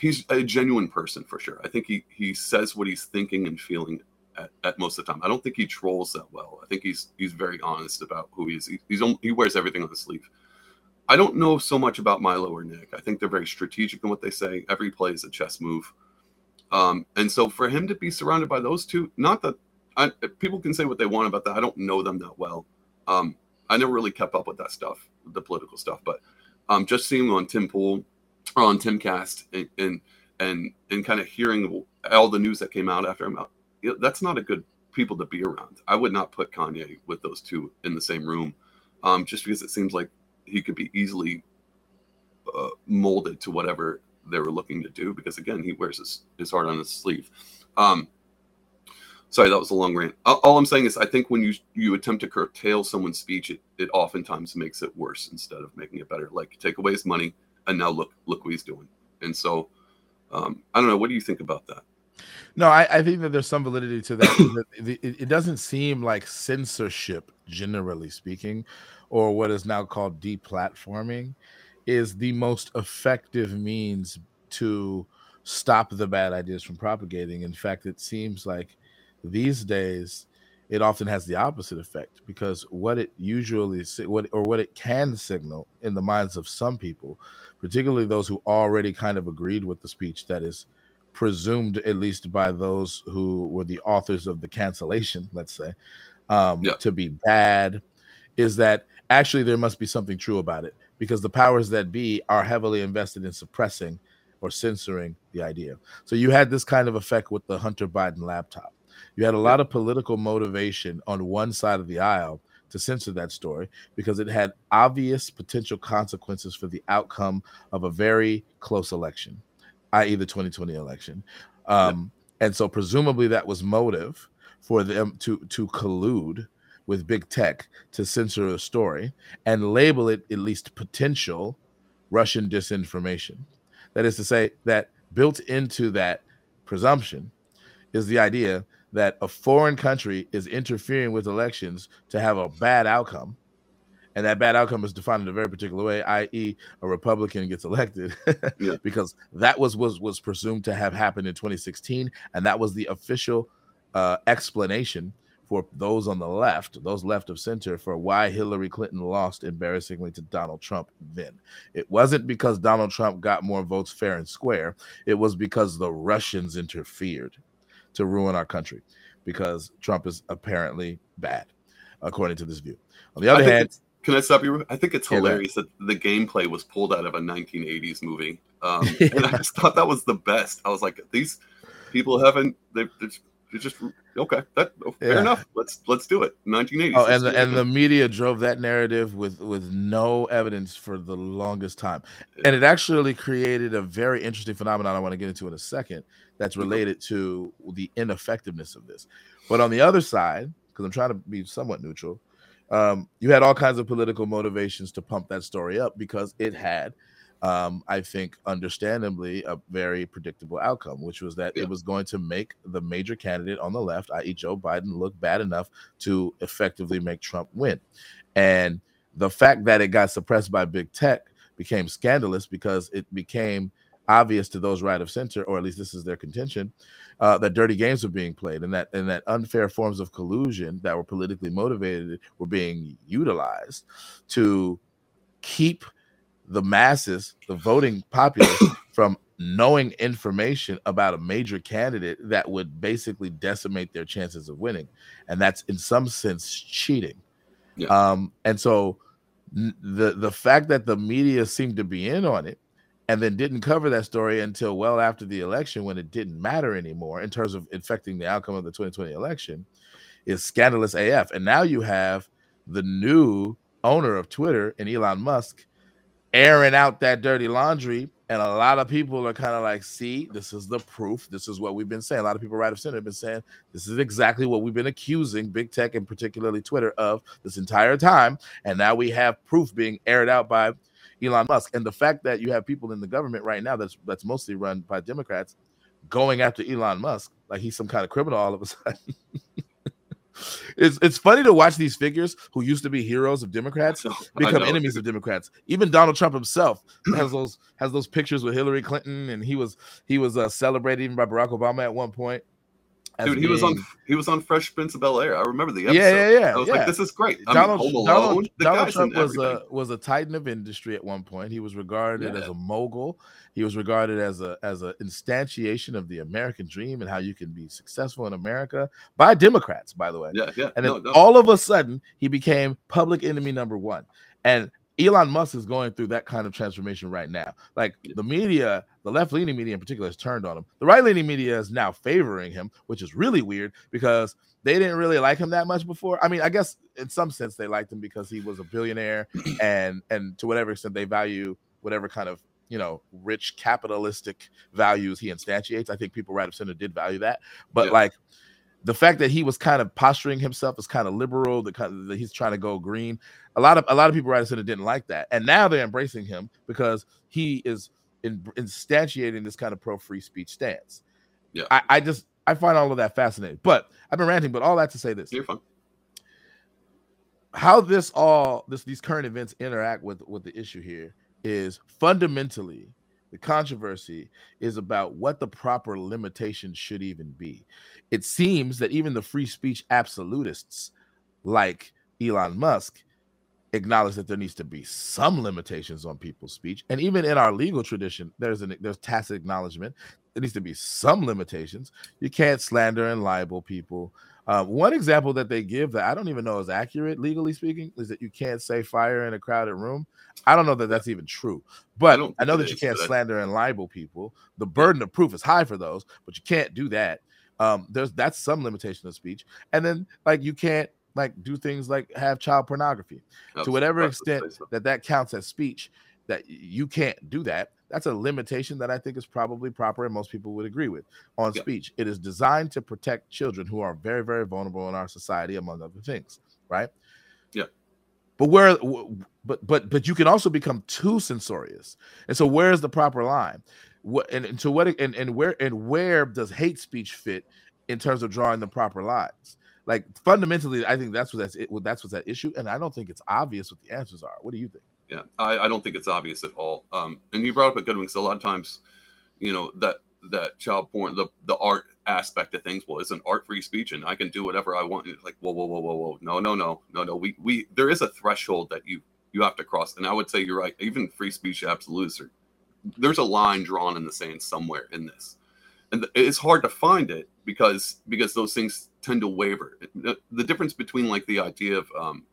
he's, a genuine person for sure. I think he he says what he's thinking and feeling at, at most of the time. I don't think he trolls that well. I think he's he's very honest about who he is. He, he's he wears everything on the sleeve. I don't know so much about Milo or Nick. I think they're very strategic in what they say. Every play is a chess move. Um, and so for him to be surrounded by those two, not that I, people can say what they want about that. I don't know them that well. Um, I never really kept up with that stuff, the political stuff, but um, just seeing on Tim Pool or on Timcast and, and, and, and kind of hearing all the news that came out after him, that's not a good people to be around. I would not put Kanye with those two in the same room, um, just because it seems like he could be easily uh, molded to whatever they were looking to do because again he wears his, his heart on his sleeve. Um sorry that was a long rant. All i'm saying is i think when you you attempt to curtail someone's speech it, it oftentimes makes it worse instead of making it better. Like take away his money and now look look what he's doing. And so um i don't know what do you think about that? No, I, I think that there's some validity to that. it, it, doesn't seem like censorship, generally speaking, or what is now called deplatforming, is the most effective means to stop the bad ideas from propagating. In fact, it seems like these days it often has the opposite effect because what it usually what or what it can signal in the minds of some people, particularly those who already kind of agreed with the speech that is presumed at least by those who were the authors of the cancellation, let's say, um, yeah. to be bad, is that actually there must be something true about it because the powers that be are heavily invested in suppressing or censoring the idea. So you had this kind of effect with the Hunter Biden laptop. You had a lot of political motivation on one side of the aisle to censor that story because it had obvious potential consequences for the outcome of a very close election, i.e., the 2020 election. Um, and so presumably that was motive for them to to collude with big tech to censor a story and label it at least potential Russian disinformation. That is to say, that built into that presumption is the idea that a foreign country is interfering with elections to have a bad outcome. And that bad outcome is defined in a very particular way, i.e., a Republican gets elected, Yeah. because that was was was presumed to have happened in 2016, and that was the official uh, explanation for those on the left, those left of center, for why Hillary Clinton lost embarrassingly to Donald Trump then. It wasn't because Donald Trump got more votes fair and square, it was because the Russians interfered to ruin our country because Trump is apparently bad, according to this view. On the other think hand, can I stop you? I think it's Yeah, go ahead. hilarious that the gameplay was pulled out of a 1980s movie, um, and I just thought that was the best. I was like, these people haven't. They're, they're just- just okay. That oh, fair Yeah. enough. Let's let's do it. 1980s. Oh, and the it. and the media drove that narrative with with no evidence for the longest time, and it actually created a very interesting phenomenon I want to get into in a second. That's related to the ineffectiveness of this. But on the other side, because I'm trying to be somewhat neutral, um, you had all kinds of political motivations to pump that story up because it had, um, I think, understandably, a very predictable outcome, which was that Yeah. it was going to make the major candidate on the left, i.e., Joe Biden, look bad enough to effectively make Trump win. And the fact that it got suppressed by big tech became scandalous because it became obvious to those right of center, or at least this is their contention, uh, that dirty games were being played and that and that unfair forms of collusion that were politically motivated were being utilized to keep the masses, the voting populace, from knowing information about a major candidate that would basically decimate their chances of winning. And that's in some sense cheating. Yeah. Um, and so n- the the fact that the media seemed to be in on it and then didn't cover that story until well after the election when it didn't matter anymore in terms of affecting the outcome of the 2020 election is scandalous AF. And now you have the new owner of Twitter and Elon Musk airing out that dirty laundry. And a lot of people are kind of like, see, this is the proof. This is what we've been saying. A lot of people right of center have been saying this is exactly what we've been accusing big tech and particularly Twitter of this entire time. And now we have proof being aired out by Elon Musk. And the fact that you have people in the government right now that's that's mostly run by Democrats going after Elon Musk like he's some kind of criminal all of a sudden. it's it's funny to watch these figures who used to be heroes of Democrats become enemies of Democrats. Even Donald Trump himself has those has those pictures with Hillary Clinton, and he was he was uh, celebrated even by Barack Obama at one point. Dude, he was on he was on Fresh Prince of Bel Air. I remember the episode. Yeah, yeah, yeah. I was yeah. like, this is great. I Donald, mean, Home Donald, Alone. the Donald Trump was a was a titan of industry at one point. He was regarded as a mogul. He was regarded as a as an instantiation of the American dream and how you can be successful in America by Democrats, by the way. Yeah, yeah. And then no, no. all of a sudden, he became public enemy number one. And Elon Musk is going through that kind of transformation right now. Like the media, the left leaning media in particular, has turned on him. The right leaning media is now favoring him, which is really weird because they didn't really like him that much before. I mean, I guess in some sense they liked him because he was a billionaire, and and to whatever extent they value whatever kind of you know rich capitalistic values he instantiates. I think people right of center did value that, but Yeah. like the fact that he was kind of posturing himself as kind of liberal, the kind of that he's trying to go green. A lot of a lot of people right of center didn't like that, and now they're embracing him because he is in, instantiating this kind of pro free speech stance. Yeah. I, I just I find all of that fascinating. But I've been ranting, but all that to say this: how this all this these current events interact with with the issue here is fundamentally the controversy is about what the proper limitations should even be. It seems that even the free speech absolutists like Elon Musk acknowledge that there needs to be some limitations on people's speech. And even in our legal tradition there's an there's tacit acknowledgement. There needs to be some limitations. You can't slander and libel people uh, one example that they give that I don't even know is accurate legally speaking is that you can't say fire in a crowded room. I don't know that that's even true, but don't I, know that you can't slander and libel people. The burden of proof is high for those, but you can't do that. Um, there's that's some limitation of speech, and then like you can't like do things like have child pornography I to whatever about to say extent that that counts as speech that you can't do that that's a limitation that i think is probably proper and most people would agree with. On Yeah. speech it is designed to protect children who are very very vulnerable in our society among other things right? Yeah. but where but but but you can also become too censorious. And so where's the proper line? What and, and to what and, and where and where does hate speech fit in terms of drawing the proper lines? Like fundamentally i think that's what that's it that's what's at issue and i don't think it's obvious what the answers are. What do you think Yeah, I, I don't think it's obvious at all. Um, and you brought up a good one because a lot of times, you know, that that child porn, the the art aspect of things, well, it's an art free speech, and I can do whatever I want. It's like, whoa, whoa, whoa, whoa, whoa, no, no, no, no, no. We we there is a threshold that you you have to cross, and I would say you're right. Even free speech absolutes are there's a line drawn in the sand somewhere in this, and it's hard to find it because because those things tend to waver. The, the difference between like the idea of um,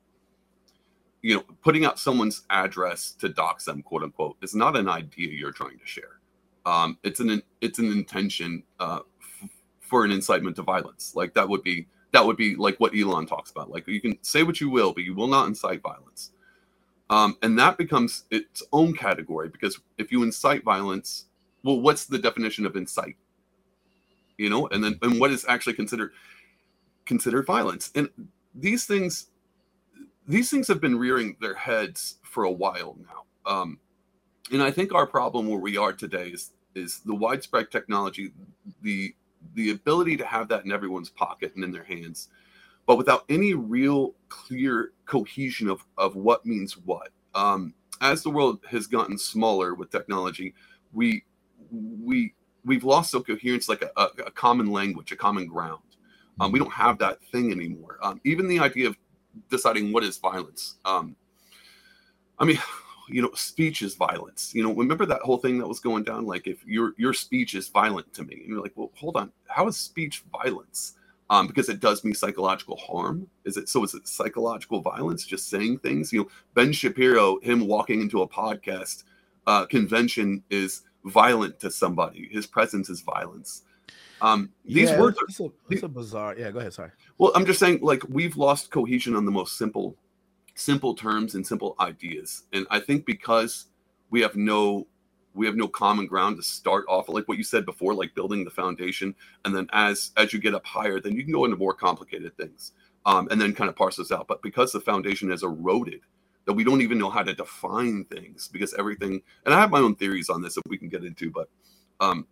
you know, putting out someone's address to dox them, quote unquote, is not an idea you're trying to share. Um, it's an it's an intention uh, f- for an incitement to violence. Like that would be that would be like what Elon talks about. Like you can say what you will, but you will not incite violence. Um, and that becomes its own category because if you incite violence, well, what's the definition of incite? You know, and then and what is actually considered considered violence? And these things these things have been rearing their heads for a while now. Um, and I think our problem where we are today is is the widespread technology, the the ability to have that in everyone's pocket and in their hands, but without any real clear cohesion of of what means what. Um, as the world has gotten smaller with technology, we we we've lost so coherence, like a, a, a common language, a common ground. Um, we don't have that thing anymore. Um, even the idea of deciding what is violence. Um, I mean, you know, speech is violence. You know, remember that whole thing that was going down? Like, if your your speech is violent to me, and you're like, well, hold on, how is speech violence? Um, because it does me psychological harm. Is it so? Is it psychological violence? Just saying things? You know, Ben Shapiro, him walking into a podcast uh, convention is violent to somebody. His presence is violence. Um, these Yeah, words are it's a, a bizarre yeah go ahead sorry. Well, I'm just saying, like we've lost cohesion on the most simple, simple terms and simple ideas, and I think because we have no, we have no common ground to start off, like what you said before, like building the foundation, and then as as you get up higher, then you can go into more complicated things, um, and then kind of parse this out. But because the foundation has eroded, that we don't even know how to define things, because everything, and I have my own theories on this that we can get into, but, um,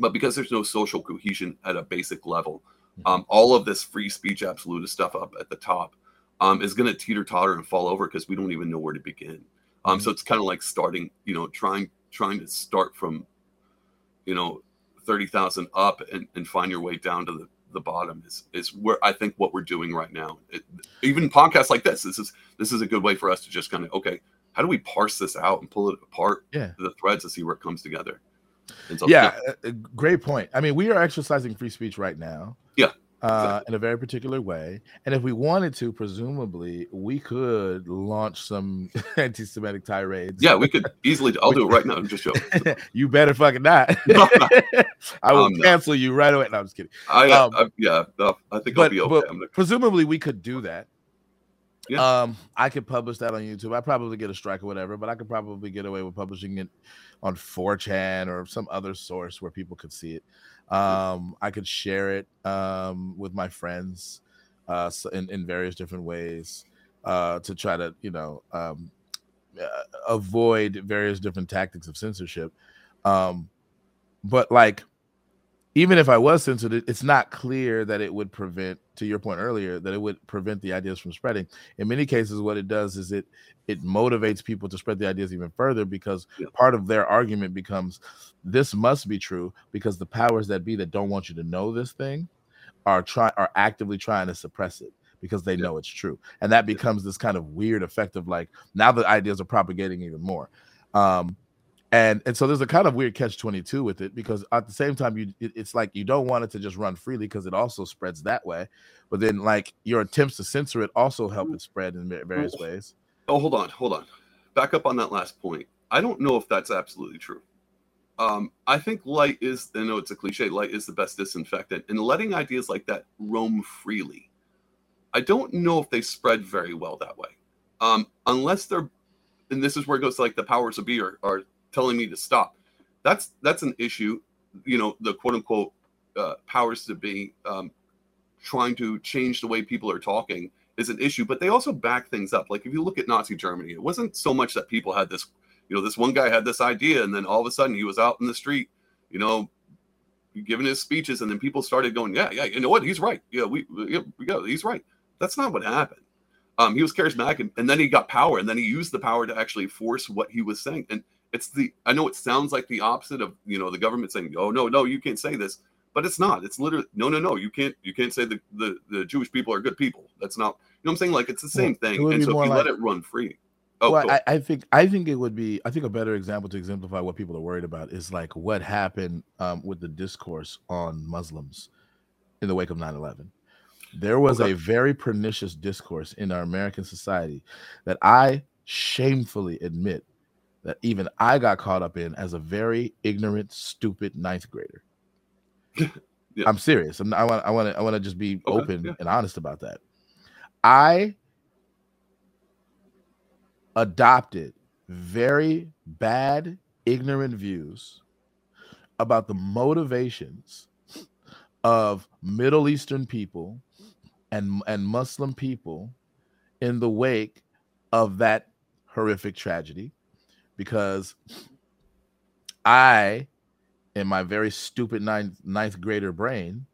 but because there's no social cohesion at a basic level um, all of this free speech absolutist stuff up at the top um, is going to teeter totter and fall over because we don't even know where to begin. Um, So it's kind of like starting, you know, trying trying to start from, you know, thirty thousand up and, and find your way down to the, the bottom is is where I think what we're doing right now. It, even podcasts like this, this is this is a good way for us to just kind of okay, how do we parse this out and pull it apart, Yeah. the threads to see where it comes together. Yeah, uh, uh, great point. I mean, we are exercising free speech right now. Yeah, Uh, in a very particular way. And if we wanted to, presumably, we could launch some anti Semitic tirades. yeah, we could easily. I'll do it right now. I'm just joking. you better fucking not. No, I will Um, no. cancel you right away. No, I'm just kidding. I, Um, I yeah, no, I think I'll But, be okay. gonna, presumably, we could do that. Yeah. Um, I could publish that on YouTube. I probably get a strike or whatever, but I could probably get away with publishing it on 4chan or some other source where people could see it. Um, I could share it um, with my friends uh, in, in various different ways uh, to try to, you know, um, uh, avoid various different tactics of censorship. Um, but like, even if I was censored, it's not clear that it would prevent, to your point earlier, that it would prevent the ideas from spreading. In many cases, what it does is it it motivates people to spread the ideas even further because Yeah. part of their argument becomes this must be true because the powers that be that don't want you to know this thing are trying are actively trying to suppress it because they Yeah. know it's true. And that becomes this kind of weird effect of like now the ideas are propagating even more. Um and and so there's a kind of weird catch 22 with it because at the same time you it- it's like you don't want it to just run freely because it also spreads that way but then like your attempts to censor it also help it spread in various ways oh, hold on, hold on. Back up on that last point. I don't know if that's absolutely true. Um, I think light is. I know it's a cliche. Light is the best disinfectant, and letting ideas like that roam freely I don't know if they spread very well that way. Um, unless they're, and this is where it goes to like the powers of be are, are telling me to stop. That's that's an issue. You know, the quote unquote uh, powers to be um, trying to change the way people are talking is an issue, but they also back things up. Like if you look at Nazi Germany, it wasn't so much that people had this, you know, this one guy had this idea, and then all of a sudden he was out in the street, you know, giving his speeches, and then people started going, yeah, yeah, you know what, he's right. Yeah, we, yeah, yeah he's right. That's not what happened. Um, he was charismatic, and, and then he got power, and then he used the power to actually force what he was saying. And it's the I know it sounds like the opposite of you know the government saying, oh no, no, you can't say this, but it's not. It's literally no, no, no. You can't you can't say the the, the Jewish people are good people. That's not. You know what I'm saying? Like it's the same well, thing. And so if you like, let it run free. Oh, well, I, I, think I think it would be I think a better example to exemplify what people are worried about is like what happened um, with the discourse on Muslims in the wake of 9/11. There was okay. a very pernicious discourse in our American society that I shamefully admit that even I got caught up in as a very ignorant, stupid ninth grader. yeah. I'm serious. I'm, I want I want to I want to just be okay. open yeah. and honest about that. I adopted very bad, ignorant views about the motivations of Middle Eastern people and, and Muslim people in the wake of that horrific tragedy because I, in my very stupid ninth, ninth grader brain,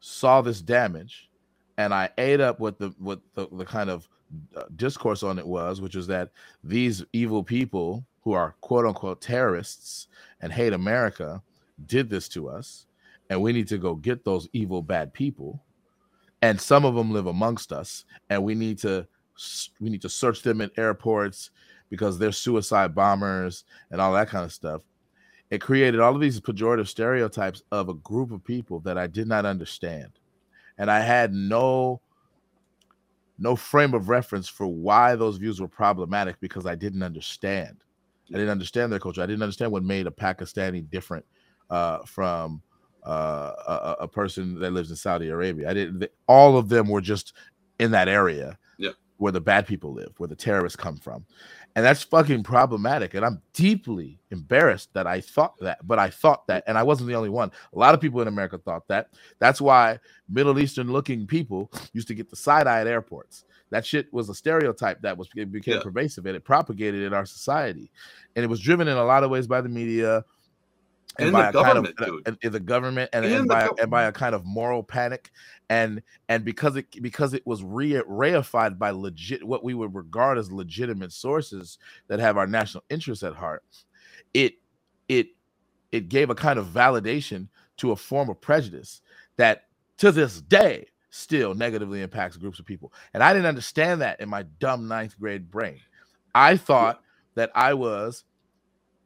saw this damage and I ate up what the what the, the kind of uh, discourse on it was, which was that these evil people who are quote unquote terrorists and hate America did this to us, and we need to go get those evil bad people. And some of them live amongst us, and we need to we need to search them in airports because they're suicide bombers and all that kind of stuff. It created all of these pejorative stereotypes of a group of people that I did not understand and I had no no frame of reference for why those views were problematic because I didn't understand. I didn't understand their culture. I didn't understand what made a Pakistani different uh, from uh, a, a, person that lives in Saudi Arabia. I didn't. All of them were just in that area yeah. where the bad people live, where the terrorists come from, and that's fucking problematic. And I'm deeply embarrassed that I thought that, but I thought that, and I wasn't the only one. A lot of people in America thought that. That's why Middle Eastern looking people used to get the side eye at airports. That shit was a stereotype that was became yeah. pervasive and it propagated in our society, and it was driven in a lot of ways by the media and, and by a kind of uh, the government and, and, and by and by a kind of moral panic and and because it because it was re- reified by legit what we would regard as legitimate sources that have our national interests at heart it it it gave a kind of validation to a form of prejudice that to this day still negatively impacts groups of people. And i didn't understand that in my dumb ninth grade brain. I thought that i was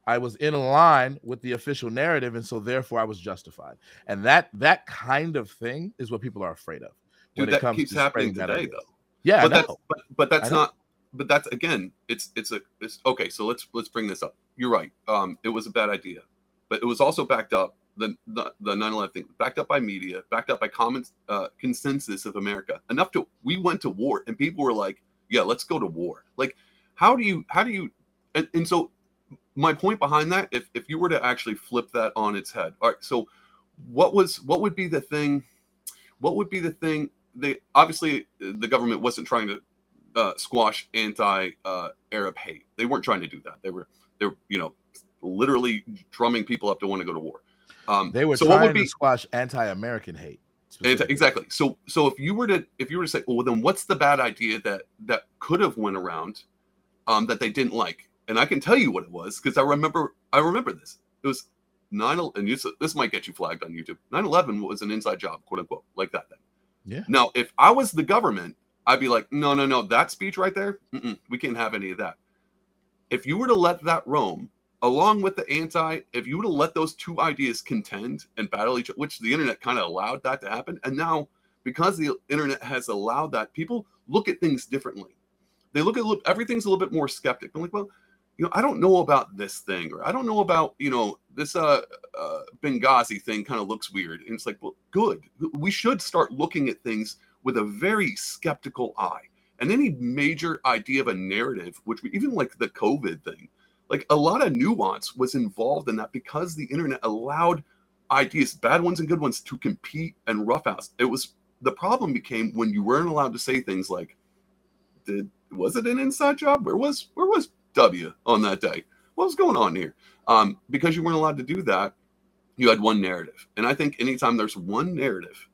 I was in line with the official narrative, and so therefore I was justified. And that that kind of thing is what people are afraid of. Dude, that keeps happening today, though. Yeah, but that's but, but that's not. But that's again, it's it's a it's okay. So let's let's bring this up. You're right. Um, it was a bad idea, but it was also backed up the the, the 9/11 thing, backed up by media, backed up by common uh, consensus of America. Enough to we went to war, and people were like, "Yeah, let's go to war." Like, how do you how do you and, and so my point behind that, if if you were to actually flip that on its head, all right. So, what was what would be the thing? What would be the thing? They obviously the government wasn't trying to uh, squash anti-Arab uh, hate. They weren't trying to do that. They were they were you know literally drumming people up to want to go to war. Um, they were so trying what would be, to squash anti-American hate. Exactly. So so if you were to if you were to say, well, then what's the bad idea that that could have went around um, that they didn't like? And I can tell you what it was because I remember I remember this. It was nine and you, this might get you flagged on YouTube. 9/11 was an inside job, quote unquote, like that. Then, yeah. Now, if I was the government, I'd be like, no, no, no, that speech right there, we can't have any of that. If you were to let that roam, along with the anti, if you were to let those two ideas contend and battle each, other, which the internet kind of allowed that to happen, and now because the internet has allowed that, people look at things differently. They look at everything's a little bit more skeptic. I'm like, well, you know, I don't know about this thing, or I don't know about, you know, this uh, uh Benghazi thing kind of looks weird. And it's like, well, good. We should start looking at things with a very skeptical eye. And any major idea of a narrative, which we, even like the COVID thing, like a lot of nuance was involved in that because the internet allowed ideas, bad ones and good ones, to compete and roughhouse. It was the problem became when you weren't allowed to say things like, "Did was it an inside job? Where was where was W on that day? What was going on here?" Um, because you weren't allowed to do that, you had one narrative, and I think anytime there's one narrative,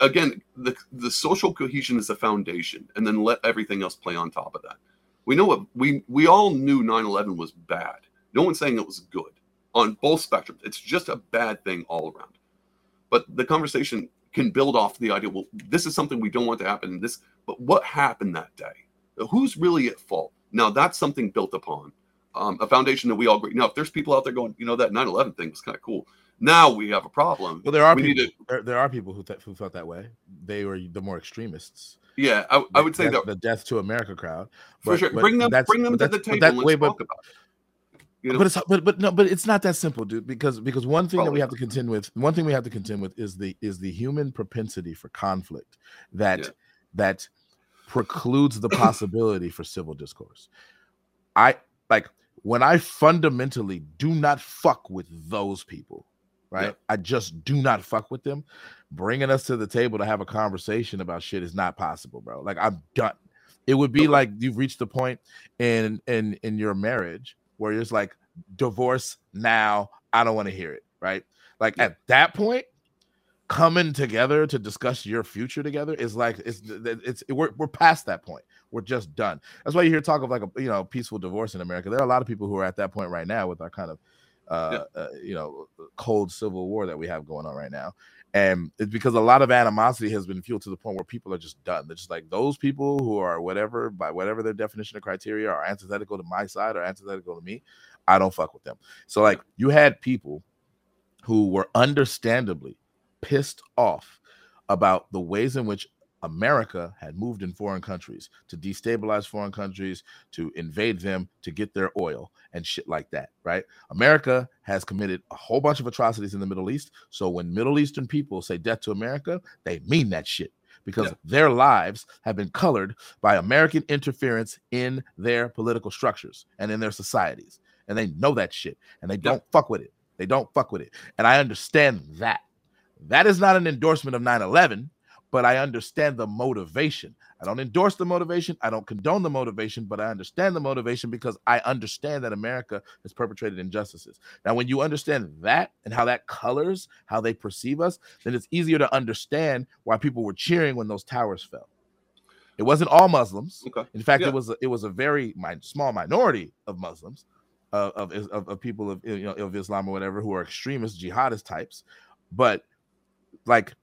again, the the social cohesion is the foundation, and then let everything else play on top of that. We know what we we all knew 9/11 was bad. No one's saying it was good on both spectrums. It's just a bad thing all around. But the conversation can build off the idea. Well, this is something we don't want to happen. This, but what happened that day? Who's really at fault? Now that's something built upon um, a foundation that we all agree. Now, if there's people out there going, you know, that 9/11 thing was kind of cool. Now we have a problem. Well, there are we people. to- there, there are people who, th- who felt that way. They were the more extremists. yeah, I, I would say that the death to America crowd. for sure. but bring them, bring them to the table. that- wait, but-. You know, but it's but but no, but it's not that simple, dude. Because because one thing that we have to contend with, one thing we have to contend with is the is the human propensity for conflict that Yeah. that precludes the possibility for civil discourse. I like when I fundamentally do not fuck with those people, right? Yeah. I just do not fuck with them. Bringing us to the table to have a conversation about shit is not possible, bro. Like I'm done. It would be like you've reached the point in in in your marriage where it's like divorce now. I don't want to hear it, right? Like Yeah. at that point, coming together to discuss your future together is like it's it's we're, we're past that point. We're just done. That's why you hear talk of like a you know peaceful divorce in America. There are a lot of people who are at that point right now with our kind of uh, uh you know cold civil war that we have going on right now. And it's because a lot of animosity has been fueled to the point where people are just done. They're just like those people who are whatever by whatever their definition of criteria are antithetical to my side or antithetical to me. I don't fuck with them. So like you had people who were understandably pissed off about the ways in which America had moved in foreign countries to destabilize foreign countries, to invade them, to get their oil and shit like that, right? America has committed a whole bunch of atrocities in the Middle East. So when Middle Eastern people say death to America, they mean that shit because Yeah. their lives have been colored by American interference in their political structures and in their societies. And they know that shit and they Yeah. don't fuck with it. They don't fuck with it. And I understand that. That is not an endorsement of 9 11, but I understand the motivation. I don't endorse the motivation. I don't condone the motivation, but I understand the motivation because I understand that America has perpetrated injustices. Now, when you understand that and how that colors how they perceive us, then it's easier to understand why people were cheering when those towers fell. It wasn't all Muslims. okay. In fact, Yeah. it was a, it was a very small minority of Muslims, uh, of, of of people of you know of Islam or whatever who are extremist jihadist types, but like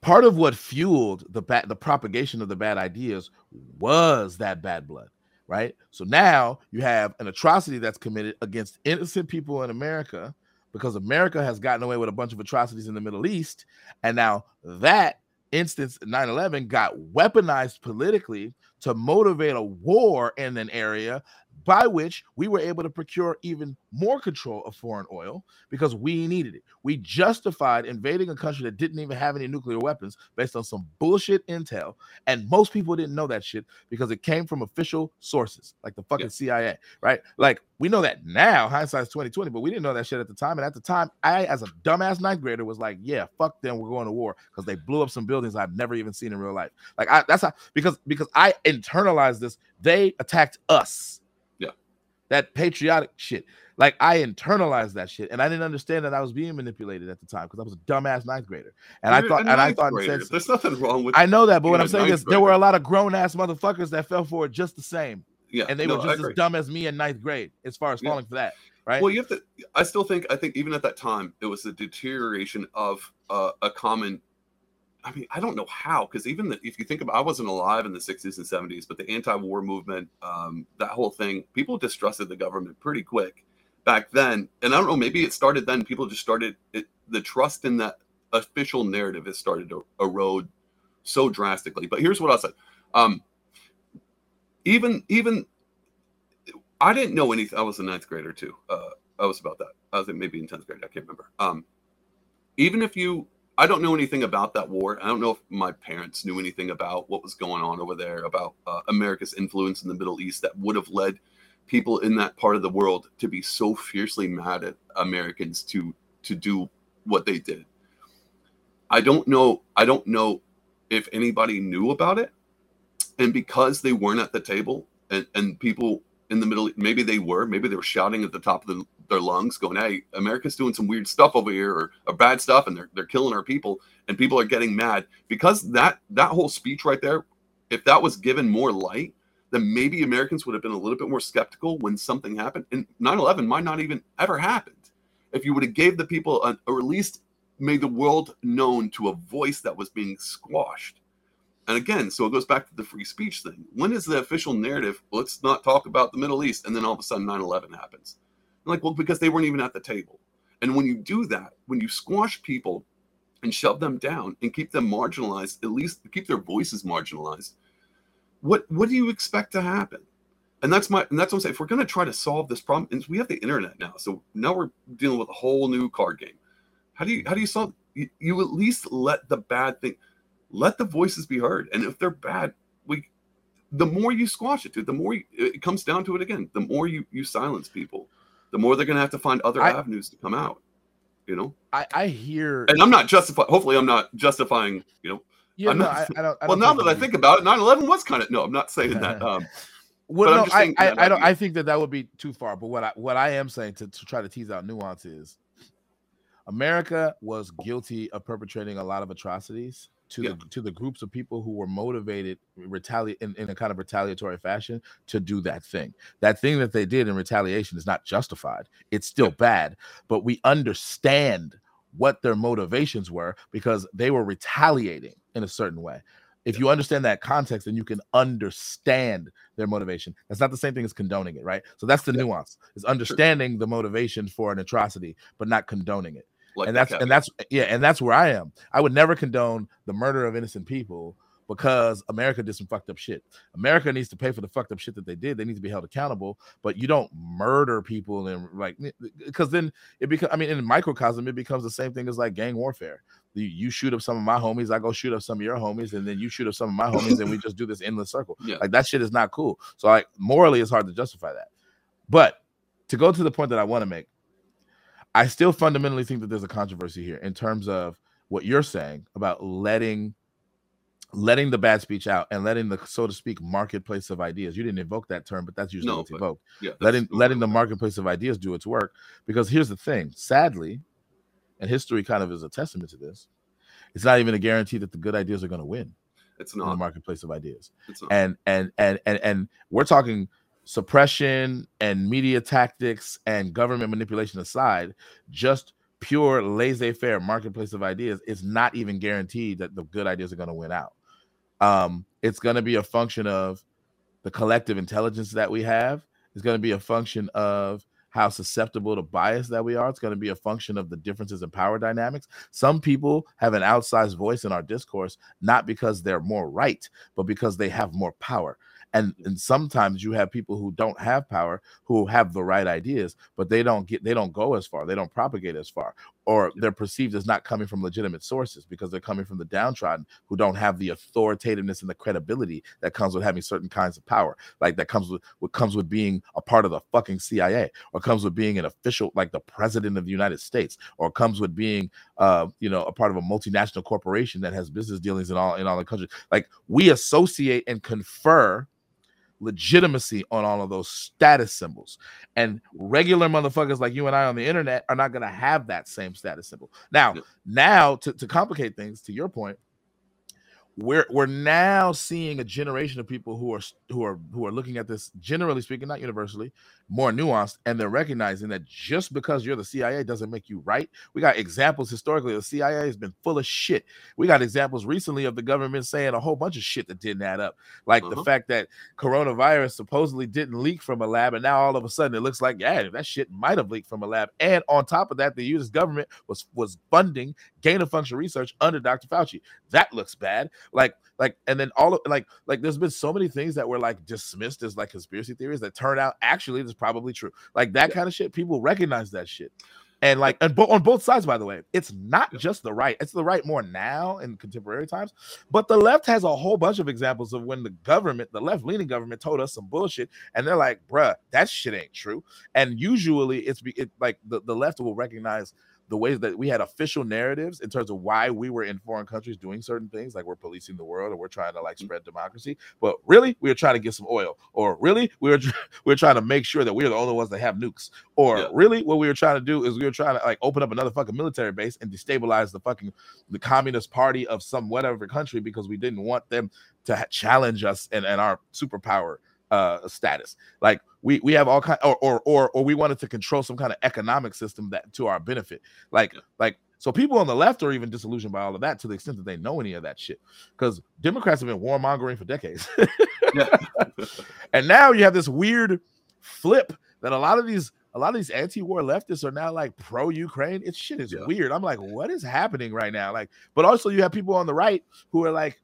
part of what fueled the bad the propagation of the bad ideas was that bad blood right? So now you have an atrocity that's committed against innocent people in america because america has gotten away with a bunch of atrocities in the middle east. And now that instance 9-11 got weaponized politically to motivate a war in an area by which we were able to procure even more control of foreign oil because we needed it. We justified invading a country that didn't even have any nuclear weapons based on some bullshit intel. And most people didn't know that shit because it came from official sources like the fucking Yeah. CIA, right? Like we know that now, hindsight's 2020, but we didn't know that shit at the time. And at the time, I, as a dumbass ninth grader, was like, yeah, fuck them, we're going to war because they blew up some buildings I've never even seen in real life. Like I that's how because because I internalized this, they attacked us. Yeah. That patriotic shit. Like I internalized that shit, and I didn't understand that I was being manipulated at the time because I was a dumbass ninth grader, and I You're thought, and I thought, grader. sense- there's nothing wrong with I know that, but what I'm saying is there were a lot of grown ass motherfuckers that fell for it just the same, yeah, and they no, were just as dumb as me in ninth grade as far as Yeah. falling for that, right? Well, you have to. I still think. I think even at that time, it was the deterioration of uh, a common. I mean, I don't know how, because even the, if you think about, I wasn't alive in the '60s and '70s, but the anti-war movement, um, that whole thing, people distrusted the government pretty quick back then. And I don't know, maybe it started then. People just started it, the trust in that official narrative has started to erode so drastically. But here's what I'll say. Um, even even I didn't know anything. I was a ninth grader too. Uh, I was about that. I was maybe in tenth grade. I can't remember. Um, even if you I don't know anything about that war. I don't know if my parents knew anything about what was going on over there, about uh, America's influence in the Middle East that would have led people in that part of the world to be so fiercely mad at Americans to to do what they did. I don't know. I don't know if anybody knew about it, and because they weren't at the table, and and people in the middle, maybe they were, maybe they were shouting at the top of the, their lungs, going, "Hey, America's doing some weird stuff over here, or, or bad stuff, and they're they're killing our people," and people are getting mad because that that whole speech right there, if that was given more light, then maybe Americans would have been a little bit more skeptical when something happened. And 9/11 might not even ever happened if you would have gave the people, a, or at least made the world known to a voice that was being squashed. And again, so it goes back to the free speech thing. When is the official narrative? Let's not talk about the Middle East, and then all of a sudden 9/11 happens. Like, well, because they weren't even at the table. And when you do that, when you squash people and shove them down and keep them marginalized, at least keep their voices marginalized, what what do you expect to happen? And that's my and that's what I'm saying. If we're gonna try to solve this problem, and we have the internet now, so now we're dealing with a whole new card game. How do you how do you solve? You, you at least let the bad thing, let the voices be heard, and if they're bad, we the more you squash it, dude, the more you, it comes down to it again. The more you you silence people, the more they're gonna have to find other I- avenues to come out. You know, I, I hear. and I'm not justifying. Hopefully, I'm not justifying. You know, Yeah, I'm no, not- I, I don't. I well, don't now that I think about it, 9/11 was kind of no. I'm not saying that. Um, Well, no, I, saying I, I don't. I think that that would be too far. But what I what I am saying to, to try to tease out nuance is, America was guilty of perpetrating a lot of atrocities to Yeah. the to the groups of people who were motivated retaliate in, in a kind of retaliatory fashion to do that thing. That thing that they did in retaliation is not justified. It's still bad, but we understand what their motivations were because they were retaliating in a certain way. If you understand that context, then you can understand their motivation. That's not the same thing as condoning it, right? So that's the nuance: is understanding the motivation for an atrocity, but not condoning it. Like and that that's and that's yeah, and that's where I am. I would never condone the murder of innocent people because America did some fucked up shit. America needs to pay for the fucked up shit that they did. They need to be held accountable. But you don't murder people and like because then it becomes. I mean, in microcosm, it becomes the same thing as like gang warfare. You, you shoot up some of my homies, I go shoot up some of your homies, and then you shoot up some of my homies, and we just do this endless circle. Yeah. Like that shit is not cool. So like morally, it's hard to justify that. But to go to the point that I want to make, I still fundamentally think that there's a controversy here in terms of what you're saying about letting letting the bad speech out and letting the so to speak marketplace of ideas. You didn't invoke that term, but that's usually No, what's but evoked. yeah, Letting letting the marketplace of ideas do its work. Because here's the thing, sadly, and history kind of is a testament to this. It's not even a guarantee that the good ideas are going to win It's in the marketplace of ideas not. and and and and and we're talking suppression and media tactics and government manipulation aside just pure laissez-faire marketplace of ideas is not even guaranteed that the good ideas are going to win out. Um it's going to be a function of the collective intelligence that we have. It's going to be a function of how susceptible to bias that we are. It's going to be a function of the differences in power dynamics. Some people have an outsized voice in our discourse not because they're more right but because they have more power and and sometimes you have people who don't have power who have the right ideas but they don't get they don't go as far they don't propagate as far or they're perceived as not coming from legitimate sources because they're coming from the downtrodden who don't have the authoritativeness and the credibility that comes with having certain kinds of power like that comes with what comes with being a part of the fucking CIA or comes with being an official like the president of the United States or comes with being uh you know a part of a multinational corporation that has business dealings in all in all the countries like we associate and confer legitimacy on all of those status symbols. And regular motherfuckers like you and I on the internet are not going to have that same status symbol. Now, now to, to complicate things, to your point, we're we're now seeing a generation of people who are who are who are looking at this generally speaking not universally more nuanced and they're recognizing that just because you're the CIA doesn't make you right we got examples historically the CIA has been full of shit we got examples recently of the government saying a whole bunch of shit that didn't add up like the Uh-huh. fact that coronavirus supposedly didn't leak from a lab and now all of a sudden it looks like yeah that shit might have leaked from a lab and on top of that the US government was was funding gain of function research under Dr. Fauci that looks bad like like and then all of like like there's been so many things that were like dismissed as like conspiracy theories that turn out actually is probably true. Like that Yeah. kind of shit people recognize that shit. And like and bo- on both sides by the way it's not just the right it's the right more now in contemporary times but the left has a whole bunch of examples of when the government the left-leaning government told us some bullshit and they're like bruh that shit ain't true. And usually it's be, it, like the, the left will recognize the ways that we had official narratives in terms of why we were in foreign countries doing certain things, like we're policing the world or we're trying to like Mm-hmm. spread democracy. But really, we were trying to get some oil, or really, we were we were trying to make sure that we're the only ones that have nukes, or Yeah. really, what we were trying to do is we were trying to like open up another fucking military base and destabilize the fucking the communist party of some whatever country because we didn't want them to ha- challenge us and, and our superpower uh status like we we have all kind or, or or or we wanted to control some kind of economic system that to our benefit like like so people on the left are even disillusioned by all of that to the extent that they know any of that shit because democrats have been warmongering for decades and now you have this weird flip that a lot of these a lot of these anti-war leftists are now like pro-Ukraine. It's shit is Yeah. weird. I'm like, what is happening right now? Like, but also you have people on the right who are like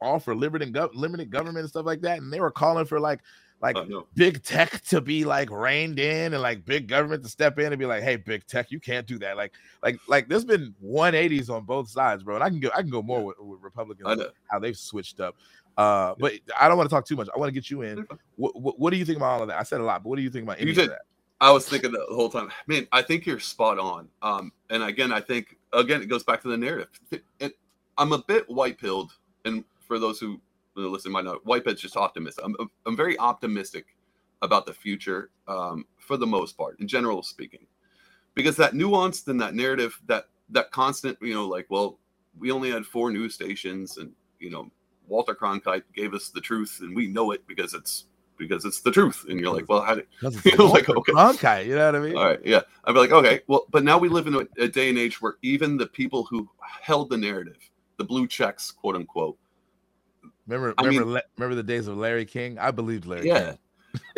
all for limited gov- limited government and stuff like that, and they were calling for like like Uh, big tech to be like reined in and like big government to step in and be like, hey, big tech, you can't do that. Like, like, like there's been 180s on both sides, bro. And I can go, I can go more with, with Republicans how they've switched up. Uh, but I don't want to talk too much. I want to get you in. What, what, what do you think about all of that? I said a lot, but what do you think about any You of that? I was thinking the whole time, man. I think you're spot on. Um, and again, I think again it goes back to the narrative. It, I'm a bit white pilled, and for those who listen might not, white pill's just optimistic. I'm I'm very optimistic about the future, um, for the most part, in general speaking, because that nuance and that narrative, that that constant, you know, like, well, we only had four news stations, and you know, Walter Cronkite gave us the truth, and we know it because it's because it's the truth, and you're like, well, how did You know, like, okay. Cronkite, you know what I mean? all right, yeah. I'd be like, okay, well, but now we live in a, a day and age where even the people who held the narrative, the blue checks, quote unquote, Remember, I remember, mean- remember the days of Larry King? I believed Larry yeah. King.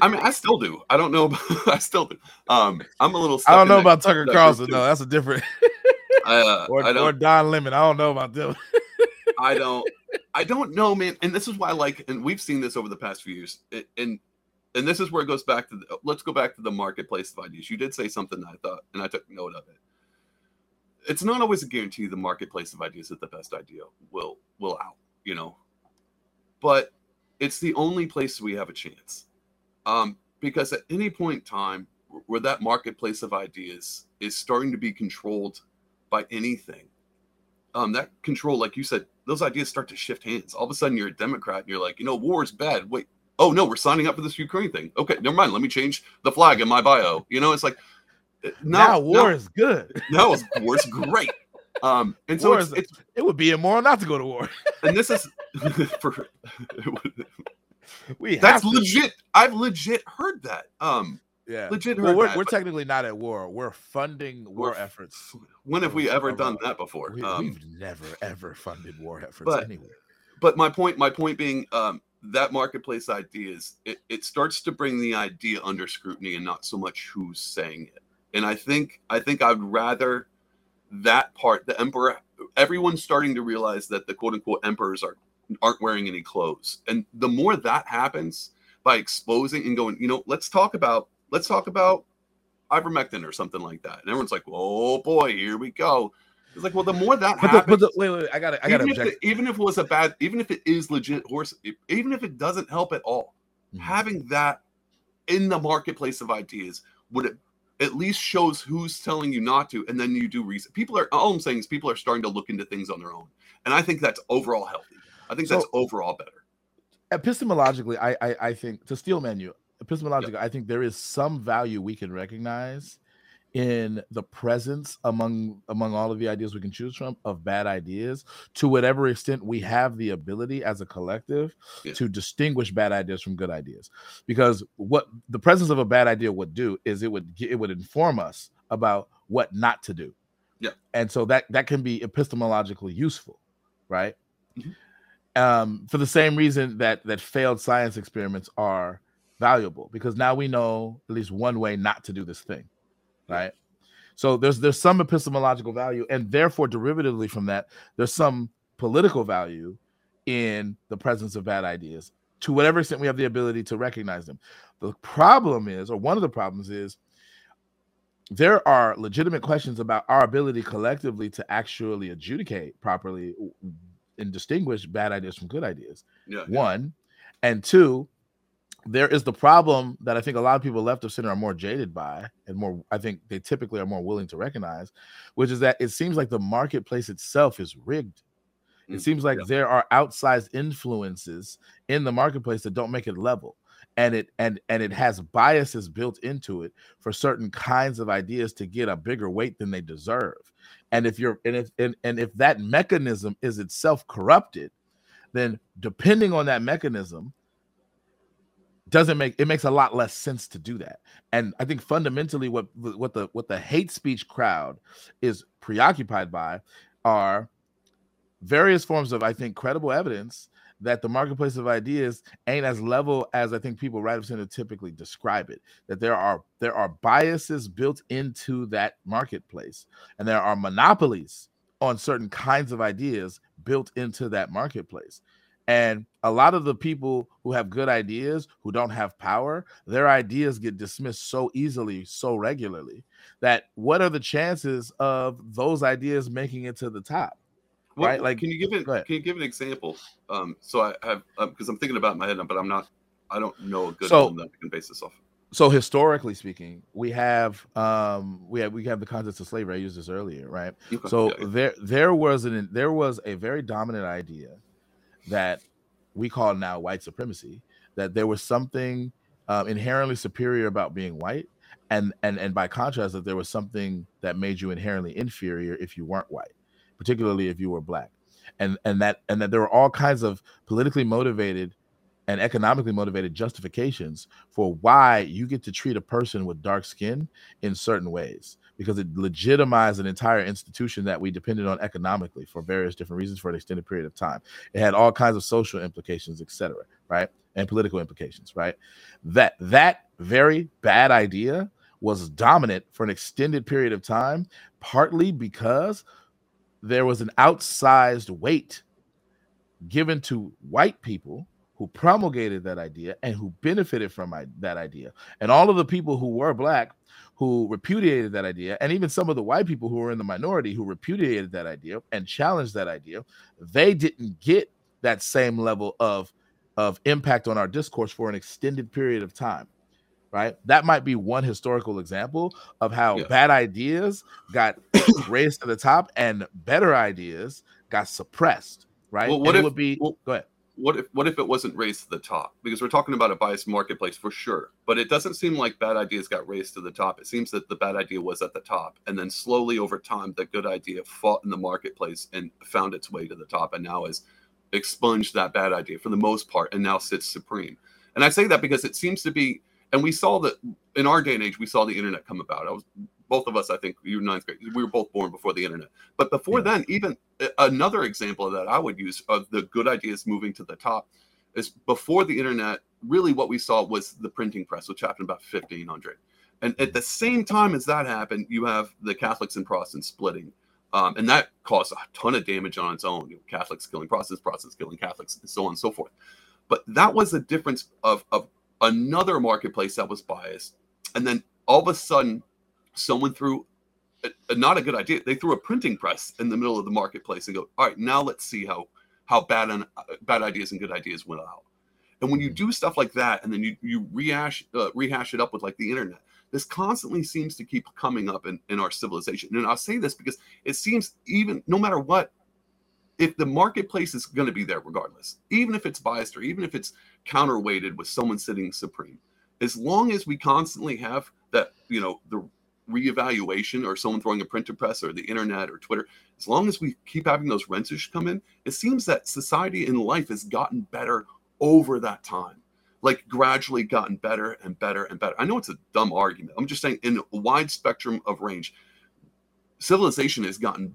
I mean, I still do. I don't know. About, I still do. Um, I'm a little. I don't know about Tucker Carlson. too. No, that's a different. Uh, or, I or don't. Or Don Lemon. I don't know about them. I don't. I don't know, man. And this is why, like, and we've seen this over the past few years. It, and and this is where it goes back to. The, let's go back to the marketplace of ideas. You did say something that I thought, and I took note of it. It's not always a guarantee the marketplace of ideas that the best idea will will out. You know, but it's the only place we have a chance. Um, because at any point in time where that marketplace of ideas is starting to be controlled by anything, um, that control, like you said, those ideas start to shift hands. All of a sudden, you're a Democrat and you're like, you know, war is bad. Wait, oh no, we're signing up for this Ukraine thing. Okay, never mind. Let me change the flag in my bio. You know, it's like no, now war now, is good. it's, war's great. Um, and so it's, is- it's It would be immoral not to go to war. and this is for, We that's legit. I've legit heard that. Um, Yeah. legit heard Well, we're, that, we're technically not at war. We're funding war We're efforts. when have we ever of, done that before? We, Um, we've never ever funded war efforts but- anywhere. but my point my point being um that marketplace ideas it, it starts to bring the idea under scrutiny and not so much who's saying it and i think i think i'd rather that part the emperor everyone's starting to realize that the quote unquote emperors are aren't wearing any clothes. And the more that happens by exposing and going you know let's talk about let's talk about ivermectin or something like that. And everyone's like oh boy here we go. It's like well the more that But the, happens but the, wait, wait, wait, I got I got to even if, it, even if it was a bad, even if it is legit horse, even if it doesn't help at all, Mhm. having that in the marketplace of ideas would it at least shows who's telling you not to, and then you do research. People are all I'm saying is people are starting to look into things on their own, and I think that's overall healthy. I think that's overall better. epistemologically, I, I I think to steelman you, epistemologically, I think there is some value we can recognize in the presence among among all of the ideas we can choose from of bad ideas to whatever extent we have the ability as a collective Yeah. to distinguish bad ideas from good ideas because what the presence of a bad idea would do is it would it would inform us about what not to do Yeah. and so that that can be epistemologically useful right Mhm. um for the same reason that that failed science experiments are valuable because now we know at least one way not to do this thing right so there's there's some epistemological value and therefore derivatively from that there's some political value in the presence of bad ideas to whatever extent we have the ability to recognize them the problem is or one of the problems is there are legitimate questions about our ability collectively to actually adjudicate properly and distinguish bad ideas from good ideas. Yeah. One, and two, there is the problem that I think a lot of people left of center are more jaded by, and more I think they typically are more willing to recognize, which is that it seems like the marketplace itself is rigged. It Mm, seems like yeah. there are outsized influences in the marketplace that don't make it level. And it and and it has biases built into it for certain kinds of ideas to get a bigger weight than they deserve. And if you're and if and, and if that mechanism is itself corrupted, then depending on that mechanism, doesn't make it makes a lot less sense to do that. And i think fundamentally what what the what the hate speech crowd is preoccupied by are various forms of i think credible evidence that the marketplace of ideas ain't as level as i think people right of center typically describe it that there are there are biases built into that marketplace and there are monopolies on certain kinds of ideas built into that marketplace and a lot of the people who have good ideas, who don't have power, their ideas get dismissed so easily, so regularly that what are the chances of those ideas making it to the top? Right, like- can you give it? Can you give an example? Um, so I have because I'm thinking about my head, but I'm not. I don't know a good So- one that I can base this off. So historically speaking, we have um we have we have the concepts of slavery. I used this earlier, right? Okay, So yeah, yeah. there there was an there was a very dominant idea that we call now white supremacy. That there was something um, inherently superior about being white, and and and by contrast, that there was something that made you inherently inferior if you weren't white, particularly if you were black, and and that and that there were all kinds of politically motivated and economically motivated justifications for why you get to treat a person with dark skin in certain ways because it legitimized an entire institution that we depended on economically for various different reasons for an extended period of time. It had all kinds of social implications, etc., right? And political implications, right? That that very bad idea was dominant for an extended period of time, partly because there was an outsized weight given to white people who promulgated that idea and who benefited from that idea. And all of the people who were black who repudiated that idea, and even some of the white people who were in the minority who repudiated that idea and challenged that idea, they didn't get that same level of of impact on our discourse for an extended period of time. Right? That might be one historical example of how Yeah. bad ideas got raised to the top and better ideas got suppressed. Right? Well, And what it if- would be well- go ahead. What if what if it wasn't raised to the top? Because we're talking about a biased marketplace for sure, but it doesn't seem like bad ideas got raised to the top. It seems that the bad idea was at the top, and then slowly over time, the good idea fought in the marketplace and found its way to the top, and now has expunged that bad idea for the most part, and now sits supreme. And I say that because it seems to be, and we saw that in our day and age, we saw the internet come about. I was both of us, I think, you ninth grade. We were both born before the internet. But before Yeah. then, even another example that I would use of the good ideas moving to the top is before the internet, really what we saw was the printing press, which happened about 1500. And at the same time as that happened, you have the Catholics and Protestants splitting. Um, and that caused a ton of damage on its own. You know, Catholics killing Protestants, Protestants killing Catholics, and so on and so forth. But that was the difference of, of another marketplace that was biased. And then all of a sudden, someone threw a, not a good idea. They threw a printing press in the middle of the marketplace and go, all right, now let's see how how bad and bad ideas and good ideas went out. And when you do stuff like that, and then you you rehash uh, rehash it up with like the internet, this constantly seems to keep coming up in, in our civilization. And I'll say this because it seems even no matter what, if the marketplace is going to be there regardless, even if it's biased or even if it's counterweighted with someone sitting supreme, as long as we constantly have that, you know, the reevaluation or someone throwing a printer press or the internet or Twitter, as long as we keep having those wrenches come in, it seems that society and life has gotten better over that time. Like gradually gotten better and better and better. I know it's a dumb argument. I'm just saying, in a wide spectrum of range, civilization has gotten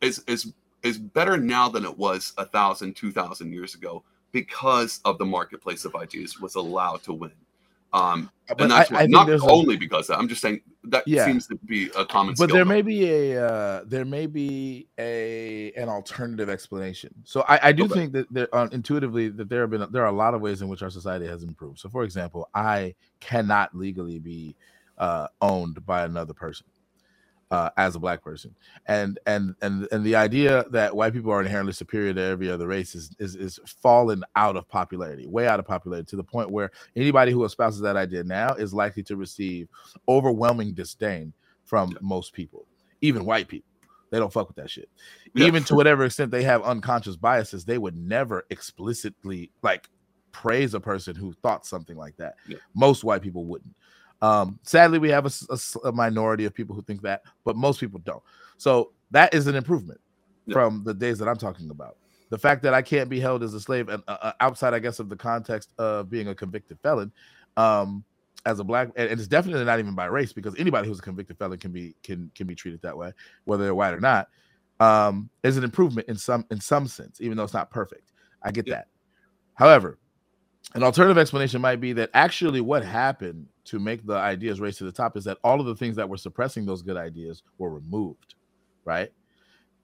is is is better now than it was a thousand, two thousand years ago because of the marketplace of ideas was allowed to win. Um, But and that's I- why, I not there's a- only because of that. I'm just saying that Yeah. seems to be a common. but there though. may be a uh, there may be a an alternative explanation. So I, I do Okay. think that there uh, intuitively that there have been there are a lot of ways in which our society has improved. So for example, I cannot legally be uh, owned by another person uh, as a black person, and and and and the idea that white people are inherently superior to every other race is is, is fallen out of popularity, way out of popularity, to the point where anybody who espouses that idea now is likely to receive overwhelming disdain from most people, even white people. They don't fuck with that shit. Yeah. Even to whatever extent they have unconscious biases, they would never explicitly like praise a person who thought something like that. Yeah. Most white people wouldn't. Um, sadly, we have a minority of people who think that, but most people don't. So that is an improvement Yeah. from the days that I'm talking about. The fact that I can't be held as a slave, and uh, uh, outside, I guess, of the context of being a convicted felon, um, as a black, and, and it's definitely not even by race, because anybody who's a convicted felon can be can can be treated that way, whether they're white or not, um, is an improvement in some in some sense, even though it's not perfect. I get Yeah. that. However, an alternative explanation might be that actually what happened to make the ideas race to the top is that all of the things that were suppressing those good ideas were removed, right?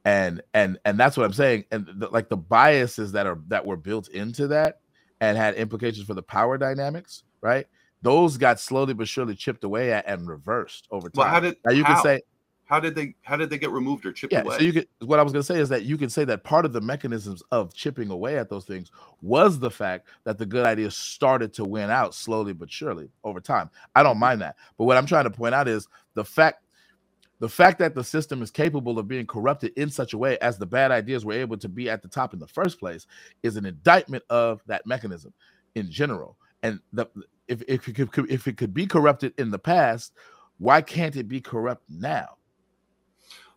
And and and that's what I'm saying. And the, like the biases that are that were built into that and had implications for the power dynamics, right? Those got slowly but surely chipped away at and reversed over time. Well, how did now you how, can say how did they how did they get removed or chipped yeah, away? so you could what I was gonna say is that you can say that part of the mechanisms of chipping away at those things was the fact that the good ideas started to win out slowly but surely over time. I don't mind that. But what I'm trying to point out is the fact the fact that the system is capable of being corrupted in such a way as the bad ideas were able to be at the top in the first place is an indictment of that mechanism in general. And the if, if it could if it could be corrupted in the past, why can't it be corrupt now?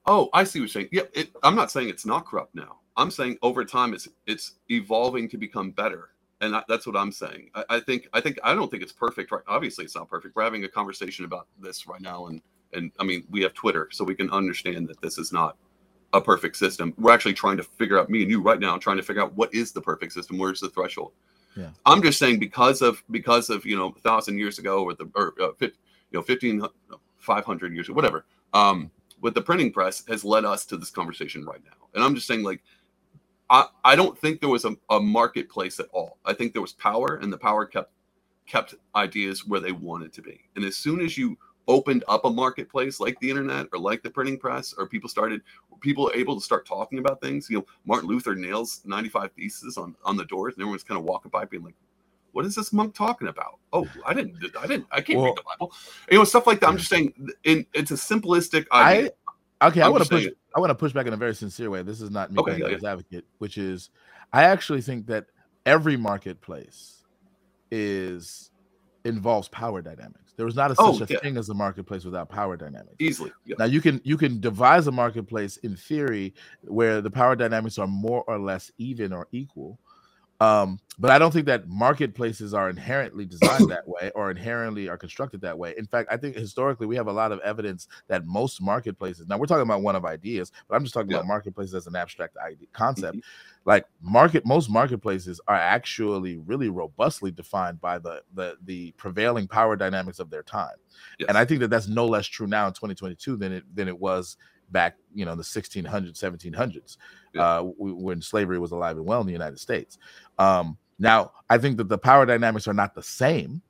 Oh, I see what you're saying. Yeah, it, I'm not saying it's not corrupt now. I'm saying over time it's it's evolving to become better, and I, that's what I'm saying. I, I think I think I don't think it's perfect. Right? Obviously, it's not perfect. We're having a conversation about this right now, and and I mean we have Twitter, so we can understand that this is not a perfect system. We're actually trying to figure out me and you right now, trying to figure out what is the perfect system. Where's the threshold? Yeah. I'm just saying because of because of you know a thousand years ago or the or uh, you know fifteen five hundred years or whatever. Um, with the printing press has led us to this conversation right now. And I'm just saying, like, I, I don't think there was a, a marketplace at all. I think there was power, and the power kept kept ideas where they wanted to be. And as soon as you opened up a marketplace like the internet or like the printing press, or people started people able to start talking about things, you know, Martin Luther nails 95 theses on on the doors, and everyone's kind of walking by being like, what is this monk talking about? Oh, I didn't, I didn't, I can't Well- read the Bible. You know, stuff like that. I'm just saying, in, it's a simplistic idea. I okay, I I'm want to push. saying- I want to push back in a very sincere way. This is not me Okay, playing yeah, devil's advocate, which is, I actually think that every marketplace is involves power dynamics. There is not a, Oh, such a yeah. thing as a marketplace without power dynamics. easily. Yeah. Now you can you can devise a marketplace in theory where the power dynamics are more or less even or equal. Um, but I don't think that marketplaces are inherently designed that way or inherently are constructed that way. In fact, I think historically we have a lot of evidence that most marketplaces. Now we're talking about one of ideas, but I'm just talking Yeah. about marketplaces as an abstract idea, concept. Like market, most marketplaces are actually really robustly defined by the the the prevailing power dynamics of their time. And I think that that's no less true now in 2022 than it than it was back, you know, in the 1600s, 1700s, Yeah. Uh, when slavery was alive and well in the United States. Um, now, I think that the power dynamics are not the same,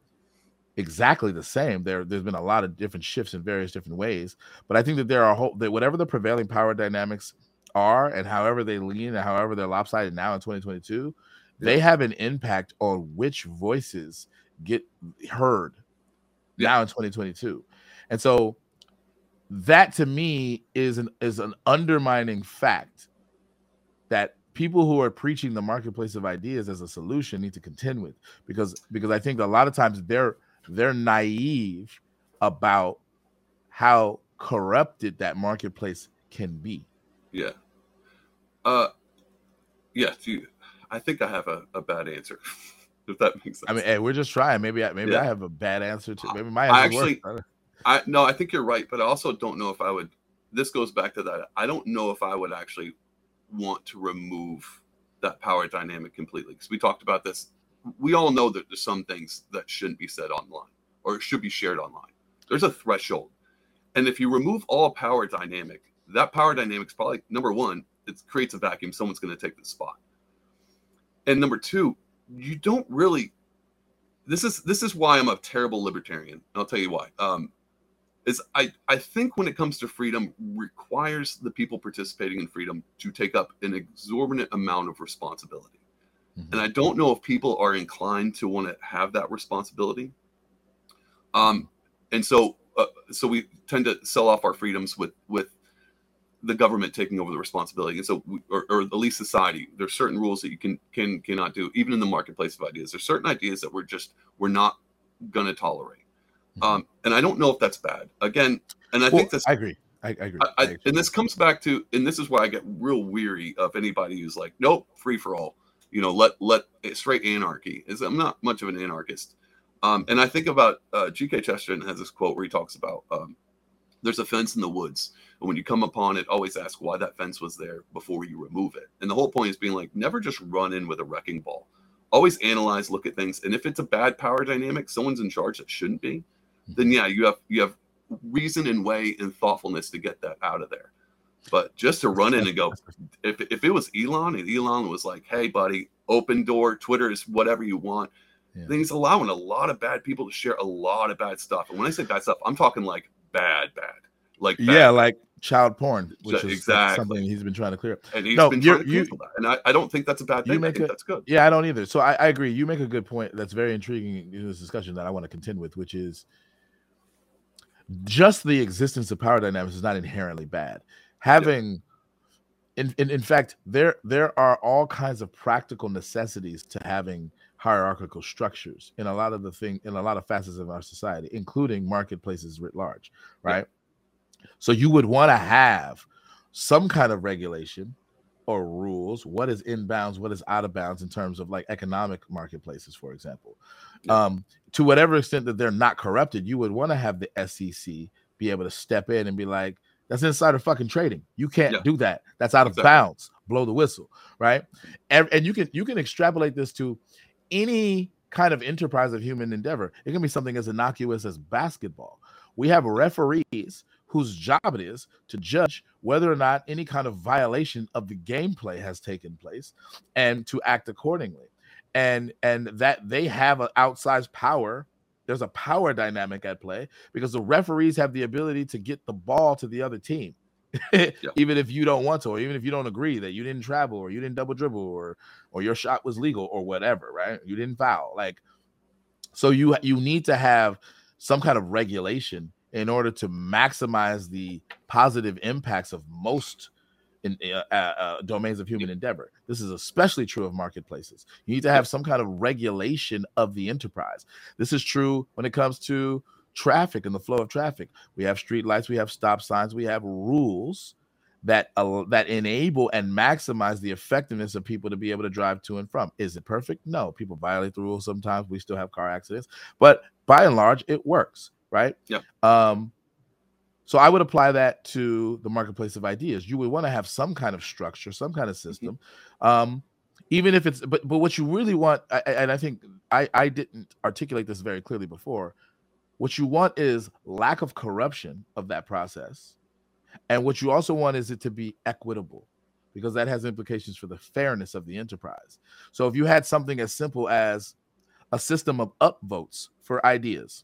exactly the same. There, there's been a lot of different shifts in various different ways, but I think that there are whole, that whatever the prevailing power dynamics are, and however they lean, and however they're lopsided now in 2022, they have an impact on which voices get heard Yeah. now in 2022. And so that to me is an is an undermining fact that people who are preaching the marketplace of ideas as a solution need to contend with because because I think a lot of times they're they're naive about how corrupted that marketplace can be. Yeah. Uh, yeah. You, I think I have a, a bad answer. if that makes sense. I mean, hey, we're just trying. Maybe I maybe Yeah. I have a bad answer to maybe my I actually- worse. I no, I think you're right, but I also don't know if I would. This goes back to that. I don't know if I would actually want to remove that power dynamic completely because we talked about this. We all know that there's some things that shouldn't be said online or should be shared online. There's a threshold, and if you remove all power dynamic, that power dynamic's probably number one. It creates a vacuum. Someone's going to take the spot, and number two, you don't really. This is this is why I'm a terrible libertarian. I'll tell you why. Um, is I, I think when it comes to freedom requires the people participating in freedom to take up an exorbitant amount of responsibility Mhm. and i don't know if people are inclined to want to have that responsibility um and so uh, so we tend to sell off our freedoms with with the government taking over the responsibility and so we, or, or at least society there's certain rules that you can can cannot do even in the marketplace of ideas there's certain ideas that we're just we're not going to tolerate. Um and i don't know if that's bad. Again and i Well, think this I agree. I, I agree. I, I, I and this comes back to and this is why i get real weary of anybody who's like nope free for all. You know let let straight anarchy is i'm not much of an anarchist. Um and i think about uh gk chesterton has this quote where he talks about um there's a fence in the woods and when you come upon it always ask why that fence was there before you remove it. And the whole point is being like never just run in with a wrecking ball. Always analyze look at things and if it's a bad power dynamic someone's in charge that shouldn't be then yeah you have you have reason and way and thoughtfulness to get that out of there but just to run in and go if, if it was elon and elon was like hey buddy open door twitter is whatever you want Yeah. then he's allowing a lot of bad people to share a lot of bad stuff and when i say bad stuff i'm talking like bad bad like bad, yeah, like child porn, which is Exactly. something he's been trying to clear up. and he's no, been trying to you- that and I, I don't think that's a bad thing i make think a- that's good Yeah, I don't either. So I, I agree. You make a good point. That's very intriguing in this discussion that I want to contend with, which is just the existence of power dynamics is not inherently bad. Having, in, in in fact, there there are all kinds of practical necessities to having hierarchical structures in a lot of the thing in a lot of facets of our society, including marketplaces writ large, Yeah. right? So you would want to have some kind of regulation or rules what is in bounds what is out of bounds in terms of like economic marketplaces for example Yeah. um to whatever extent that they're not corrupted you would want to have the sec be able to step in and be like that's insider fucking trading. You can't Yeah. do that. That's out of Exactly. bounds. Blow the whistle right? And, and you can you can extrapolate this to any kind of enterprise of human endeavor. It can be something as innocuous as basketball. We have referees whose job it is to judge whether or not any kind of violation of the gameplay has taken place and to act accordingly and and that they have an outsized power there's a power dynamic at play because the referees have the ability to get the ball to the other team. Even if you don't want to or even if you don't agree that you didn't travel or you didn't double dribble or or your shot was legal or whatever right? You didn't foul like so you you need to have some kind of regulation in order to maximize the positive impacts of most in uh, uh, uh, domains of human endeavor. This is especially true of marketplaces. You need to have some kind of regulation of the enterprise. This is true when it comes to traffic and the flow of traffic. We have street lights, we have stop signs, we have rules that al- that enable and maximize the effectiveness of people to be able to drive to and from. Is it perfect? No. People violate the rules sometimes. We still have car accidents, but by and large, it works, right? Yep. Um, so I would apply that to the marketplace of ideas. You would want to have some kind of structure, some kind of system, um, even if it's. But but what you really want, I- and I think I I didn't articulate this very clearly before. What you want is lack of corruption of that process, and what you also want is it to be equitable, because that has implications for the fairness of the enterprise. So if you had something as simple as a system of upvotes for ideas,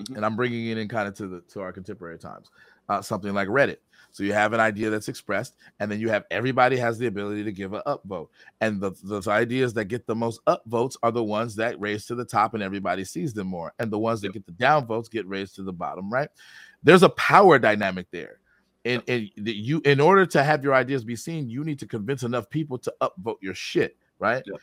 Mhm. and I'm bringing it in kind of to the to our contemporary times, uh, something like Reddit. So you have an idea that's expressed, and then you have everybody has the ability to give an upvote, and the those ideas that get the most upvotes are the ones that raise to the top, and everybody sees them more, and the ones that get the downvotes get raised to the bottom. Right? There's a power dynamic there. And, and you, in order to have your ideas be seen, you need to convince enough people to upvote your shit, right? Yep.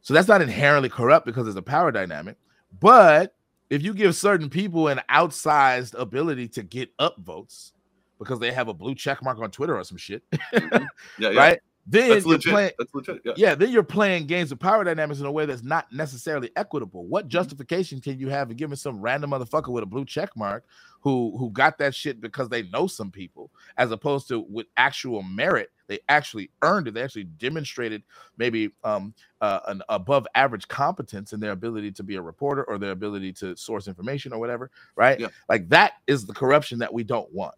So that's not inherently corrupt because there's a power dynamic. But if you give certain people an outsized ability to get up votes because they have a blue check mark on Twitter or some shit, Mhm. yeah, yeah. right? Then That's you're legit. playing, That's legit. Yeah. yeah, then you're playing games of power dynamics in a way that's not necessarily equitable. Mm-hmm. What justification can you have in giving some random motherfucker with a blue check mark who who got that shit because they know some people, as opposed to with actual merit, they actually earned it. They actually demonstrated maybe um uh, an above average competence in their ability to be a reporter or their ability to source information or whatever, right? Yeah. Like that is the corruption that we don't want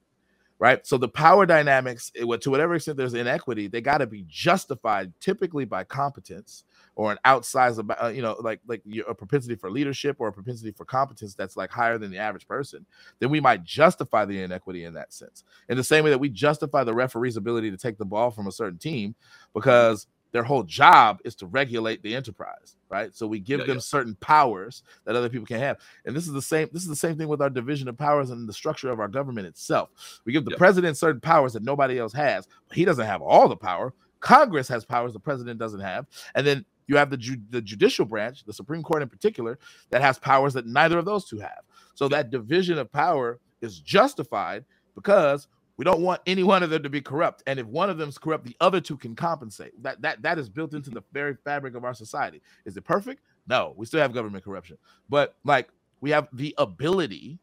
right? So the power dynamics, it to whatever extent there's inequity, they got to be justified typically by competence, or an outsized uh, you know like like a propensity for leadership or a propensity for competence that's like higher than the average person then we might justify the inequity in that sense in the same way that we justify the referee's ability to take the ball from a certain team because their whole job is to regulate the enterprise right? So we give Yeah, them yeah. certain powers that other people can't have. And this is the same this is the same thing with our division of powers and the structure of our government itself. We give the Yep. president certain powers that nobody else has but he doesn't have all the power. Congress has powers the president doesn't have. And then you have the ju- the judicial branch the supreme court in particular that has powers that neither of those two have. So that division of power is justified because we don't want any one of them to be corrupt and if one of them's corrupt the other two can compensate that that that is built into the very fabric of our society is it perfect no we still have government corruption but like we have the ability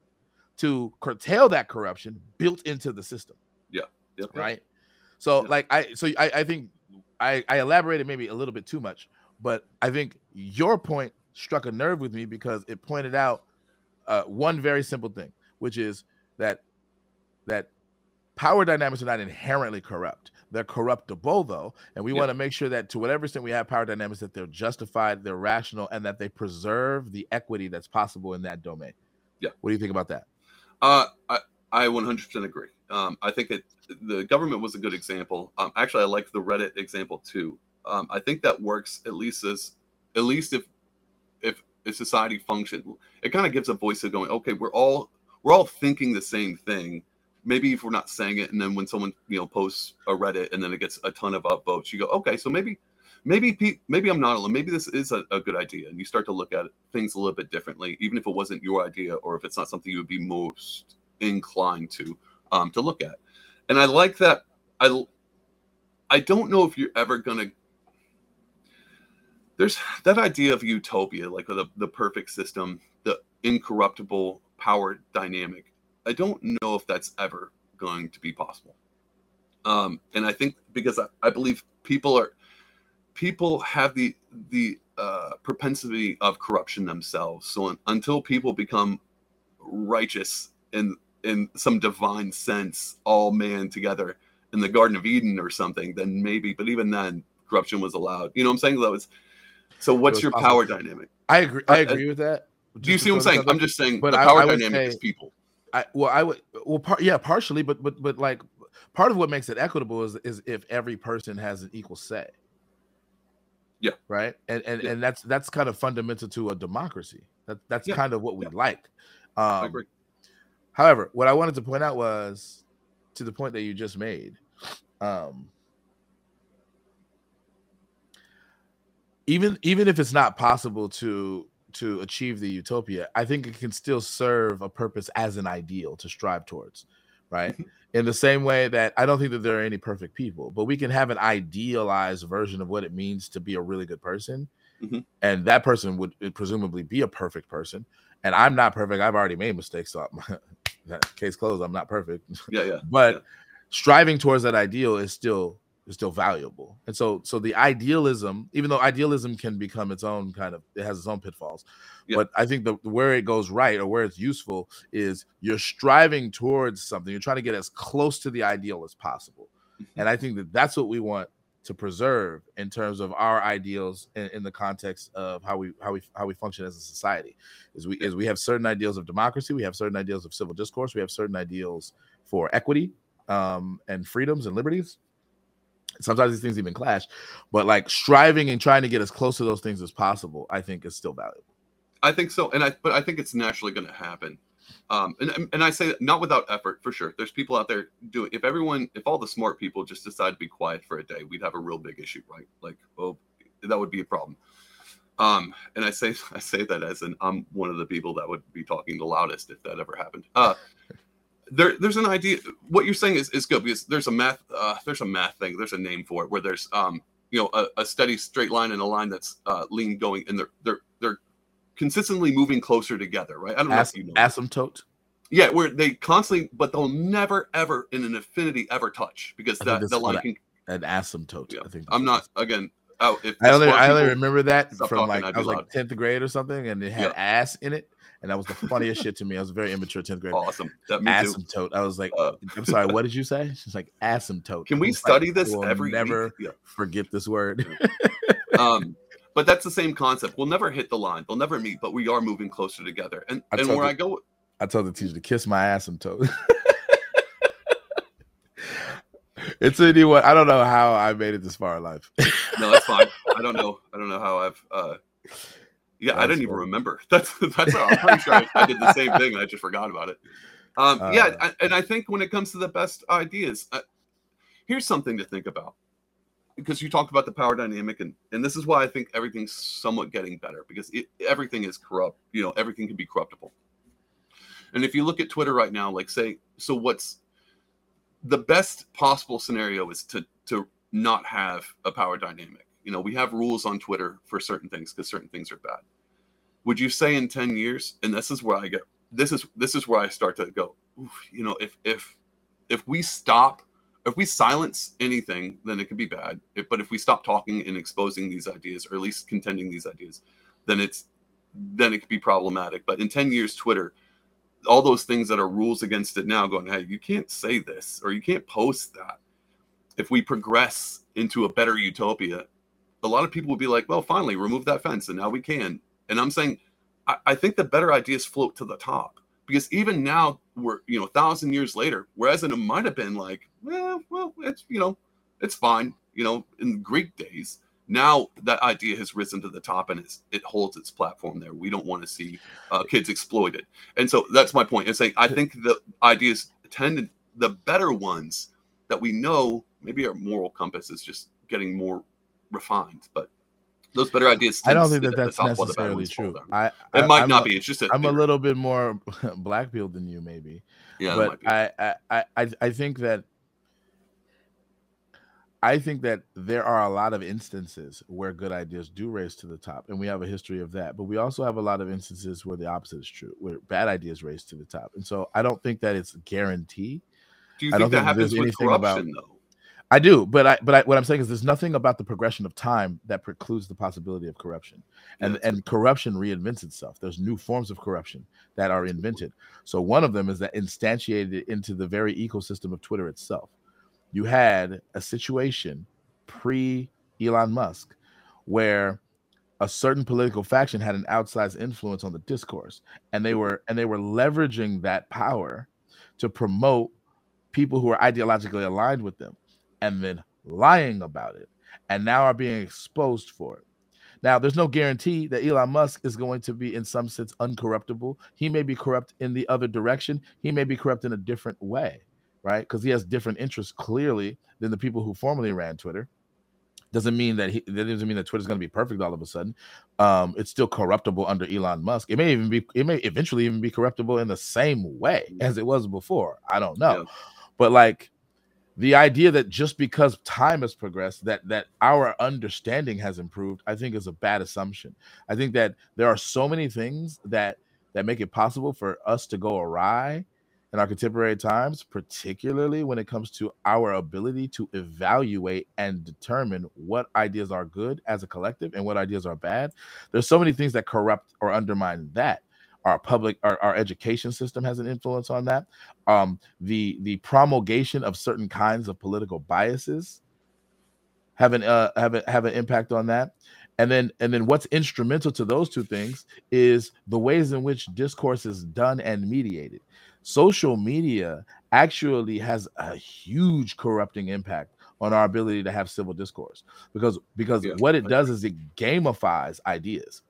to curtail that corruption built into the system Yeah. yep. right so Yeah. like i so I, I think I, I elaborated maybe a little bit too much but i think your point struck a nerve with me because it pointed out uh, one very simple thing which is that that power dynamics are not inherently corrupt they're corruptible though and we Yeah. want to make sure that to whatever extent we have power dynamics that they're justified they're rational and that they preserve the equity that's possible in that domain Yeah. what do you think about that Uh, I, I 100% agree. Um, I think that the government was a good example. Um, actually, I like the Reddit example too. Um, I think that works at least as, at least if, if a society function, it kind of gives a voice of going, okay, we're all, we're all thinking the same thing. Maybe if we're not saying it, and then when someone you know posts a Reddit and then it gets a ton of upvotes, you go, okay, so maybe, maybe, maybe I'm not alone. Maybe this is a, a good idea, and you start to look at things a little bit differently, even if it wasn't your idea or if it's not something you would be most inclined to um, to look at. And I like that. I I don't know if you're ever gonna. There's that idea of utopia, like the the perfect system, the incorruptible power dynamic. I don't know if that's ever going to be possible. Um, and I think because I, I believe people are people have the the uh, propensity of corruption themselves. So un- until people become righteous in in some divine sense, all man together in the Garden of Eden or something, then maybe. But even then, corruption was allowed. You know what I'm saying? That was. So what's your power dynamic? i agree i I- I- agree with that Do you see what I'm saying? I'm just saying But the I- power dynamic is people. I well, I would well, part yeah, partially, but but but like part of what makes it equitable is is if every person has an equal say. Yeah. Right. And and Yeah. and that's that's kind of fundamental to a democracy. That that's Yeah. kind of what we Yeah. like. I Um, agree. However, what I wanted to point out was to the point that you just made. Um, even even if it's not possible to to achieve the utopia, I think it can still serve a purpose as an ideal to strive towards, right? In the same way that I don't think that there are any perfect people, but we can have an idealized version of what it means to be a really good person. Mhm. And that person would uh, presumably be a perfect person. And I'm not perfect. I've already made mistakes. So case closed. I'm not perfect. Yeah, yeah. but Yeah. striving towards that ideal is still is still valuable. And so so the idealism even though idealism can become its own kind of it has its own pitfalls Yeah. but i think the where it goes right or where it's useful is you're striving towards something. You're trying to get as close to the ideal as possible. And i think that that's what we want to preserve in terms of our ideals in, in the context of how we how we how we function as a society. Is we is we have certain ideals of democracy we have certain ideals of civil discourse we have certain ideals for equity um, and freedoms and liberties. Sometimes these things even clash, but like striving and trying to get as close to those things as possible, I think is still valuable. I think so, and I but I think it's naturally going to happen. Um, and and I say not without effort for sure. There's people out there doing. If everyone, if all the smart people just decide to be quiet for a day, we'd have a real big issue, right? Like, oh, that would be a problem. Um, and I say I say that as an I'm one of the people that would be talking the loudest if that ever happened. Uh, there there's an idea. What you're saying is is good because there's a math uh, there's a math thing. There's a name for it where there's um you know a, a steady straight line and a line that's uh, lean going, and they're they're they're consistently moving closer together, right? I don't know As- if you know. asymptote. yeah, where they constantly, but they'll never ever in an infinity ever touch because that that's the line can. An asymptote. Yeah, I think I'm not again. Oh, if I only, I only remember that from like I was like tenth grade or something, and it had Yeah. ass in it, and that was the funniest shit to me. I was very immature tenth grade. awesome. That me too. asymptote. I was like, Uh, I'm sorry, what did you say? She's like asymptote. Can we like, study this I will every never? Yeah. forget this word. um but that's the same concept. We'll never hit the line. They'll never meet, but we are moving closer together. And I and where you- I go, I told the teacher to kiss my asymptote. it's anyone. I don't know how I made it this far in life. no, that's fine. I don't know. I don't know how I've. uh Yeah, I didn't even remember. That's that's. I'm pretty sure I, I did the same thing. I just forgot about it. Um, yeah, Uh. I, and I think when it comes to the best ideas, uh, here's something to think about. Because you talked about the power dynamic, and and this is why I think everything's somewhat getting better because it, everything is corrupt. You know, everything can be corruptible. And if you look at Twitter right now, like say, so what's the best possible scenario is to to not have a power dynamic. You know, we have rules on Twitter for certain things because certain things are bad. Would you say in 10 years, and this is where I get this is this is where I start to go, you know, if if if we stop, if we silence anything, then it could be bad. If, but if we stop talking and exposing these ideas, or at least contending these ideas, then it's then it could be problematic. But in 10 years, Twitter, all those things that are rules against it now going, hey, you can't say this or you can't post that. If we progress into a better utopia, a lot of people will be like, well, finally, remove that fence, and now we can. And I'm saying, I, I think the better ideas float to the top because even now we're, you know, a thousand years later, whereas it might have been like, well, well, it's, you know, it's fine, you know, in Greek days. Now that idea has risen to the top and it's, it holds its platform there. We don't want to see uh, kids exploited. And so that's my point. It's saying I think the ideas tend to, the better ones that we know, maybe our moral compass is just getting more refined, but those better ideas. I don't think that that's top while the bad necessarily true. down. I, It might I'm not a- be. It's just a I'm a little bit more black pilled than you, maybe. yeah, but. I, I, I, I- I think that I think that there are a lot of instances where good ideas do raise to the top, and we have a history of that. But we also have a lot of instances where the opposite is true, where bad ideas raise to the top. And so I don't think that it's guaranteed. Do you I think don't that happens with anything about- corruption though? I do, but I but I, what I'm saying is there's nothing about the progression of time that precludes the possibility of corruption. And Yeah. and corruption reinvents itself. There's new forms of corruption that are invented. So one of them is that instantiated into the very ecosystem of Twitter itself. You had a situation pre Elon Musk where a certain political faction had an outsized influence on the discourse and they were and they were leveraging that power to promote people who are ideologically aligned with them and then lying about it and now are being exposed for it. Now, there's no guarantee that Elon Musk is going to be, in some sense, uncorruptible. He may be corrupt in the other direction. He may be corrupt in a different way, right? Because he has different interests clearly than the people who formerly ran Twitter. Doesn't mean that he that doesn't mean that Twitter's going to be perfect all of a sudden. Um, it's still corruptible under Elon Musk. It may even be, it may eventually even be corruptible in the same way as it was before. I don't know, Yeah. but like the idea that just because time has progressed that that our understanding has improved i think is a bad assumption. I think that there are so many things that that make it possible for us to go awry in our contemporary times particularly when it comes to our ability to evaluate and determine what ideas are good as a collective and what ideas are bad. There's so many things that corrupt or undermine that our public our, our education system has an influence on that. Um the the promulgation of certain kinds of political biases have an uh have a, have an impact on that. And then and then what's instrumental to those two things is the ways in which discourse is done and mediated. Social media actually has a huge corrupting impact on our ability to have civil discourse because because Yeah, what it does is it gamifies ideas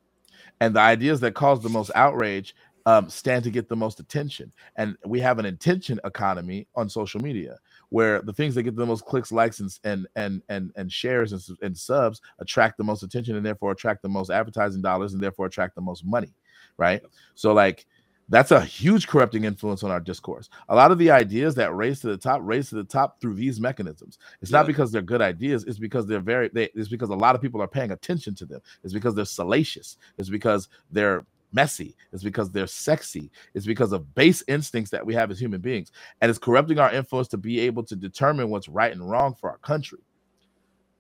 and the ideas that cause the most outrage um, stand to get the most attention. And we have an attention economy on social media where the things that get the most clicks, likes, and and and and, and shares and, and subs attract the most attention and therefore attract the most advertising dollars and therefore attract the most money, right? So like that's a huge corrupting influence on our discourse. A lot of the ideas that raise to the top raise to the top through these mechanisms. It's not because they're good ideas. It's because they're very. They, it's because a lot of people are paying attention to them. It's because they're salacious. It's because they're messy. It's because they're sexy. It's because of base instincts that we have as human beings, and it's corrupting our influence to be able to determine what's right and wrong for our country.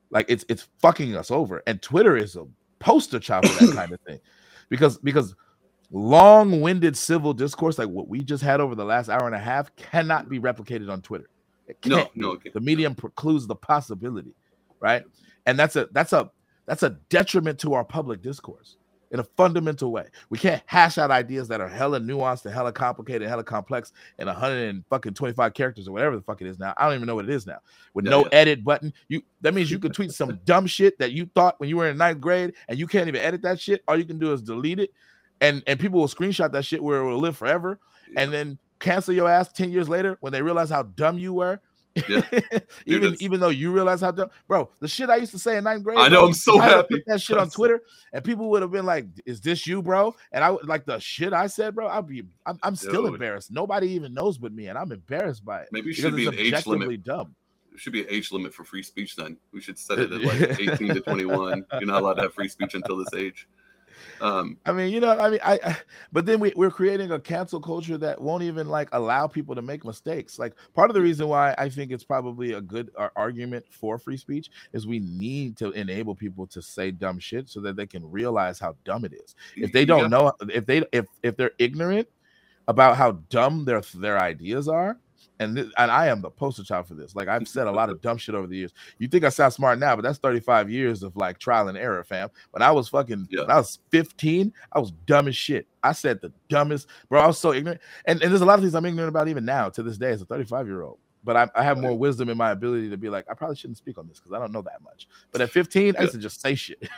Like it's it's fucking us over, and Twitter is a poster child for that kind of thing, because because long-winded civil discourse like what we just had over the last hour and a half cannot be replicated on Twitter. It No, no, be. it can't. the medium precludes the possibility, right? And that's a that's a That's a detriment to our public discourse in a fundamental way. We can't hash out ideas that are hella nuanced and hella complicated and hella complex in a hundred and fucking 25 characters or whatever the fuck it is now. I don't even know what it is now. With Yeah, no yeah. edit button. You that means you could tweet some dumb shit that you thought when you were in ninth grade and you can't even edit that shit. All you can do is delete it. And and people will screenshot that shit where it will live forever and then cancel your ass 10 years later when they realize how dumb you were. Yeah. even even though you realize how dumb, bro, the shit I used to say in ninth grade. I know, bro, I'm so I happy. That shit on Twitter, and people would have been like, "Is this you, bro?" And I would like the shit I said, bro. I'd be, I'm, I'm still Dude. embarrassed. Nobody even knows but me, and I'm embarrassed by it. Maybe it should be an age limit. dumb. There should be an age limit for free speech. Then we should set it at like 18 to 21. You're not allowed to have free speech until this age. Um, I mean, you know, I mean, I, I but then we, we're creating a cancel culture that won't even like allow people to make mistakes. Like part of the reason why I think it's probably a good ar- argument for free speech is we need to enable people to say dumb shit so that they can realize how dumb it is. If they don't got- know, if they if if they're ignorant about how dumb their their ideas are. And, thi- and I am the poster child for this. Like I've said a lot of dumb shit over the years. You think I sound smart now, but that's 35 years of like trial and error, fam. When I was fucking, Yeah. when I was 15, I was dumb as shit. I said the dumbest, bro. I was so ignorant. And, and there's a lot of things I'm ignorant about even now to this day as a 35 year old. But I, I have more wisdom in my ability to be like, I probably shouldn't speak on this because I don't know that much. But at 15, I used to just say shit.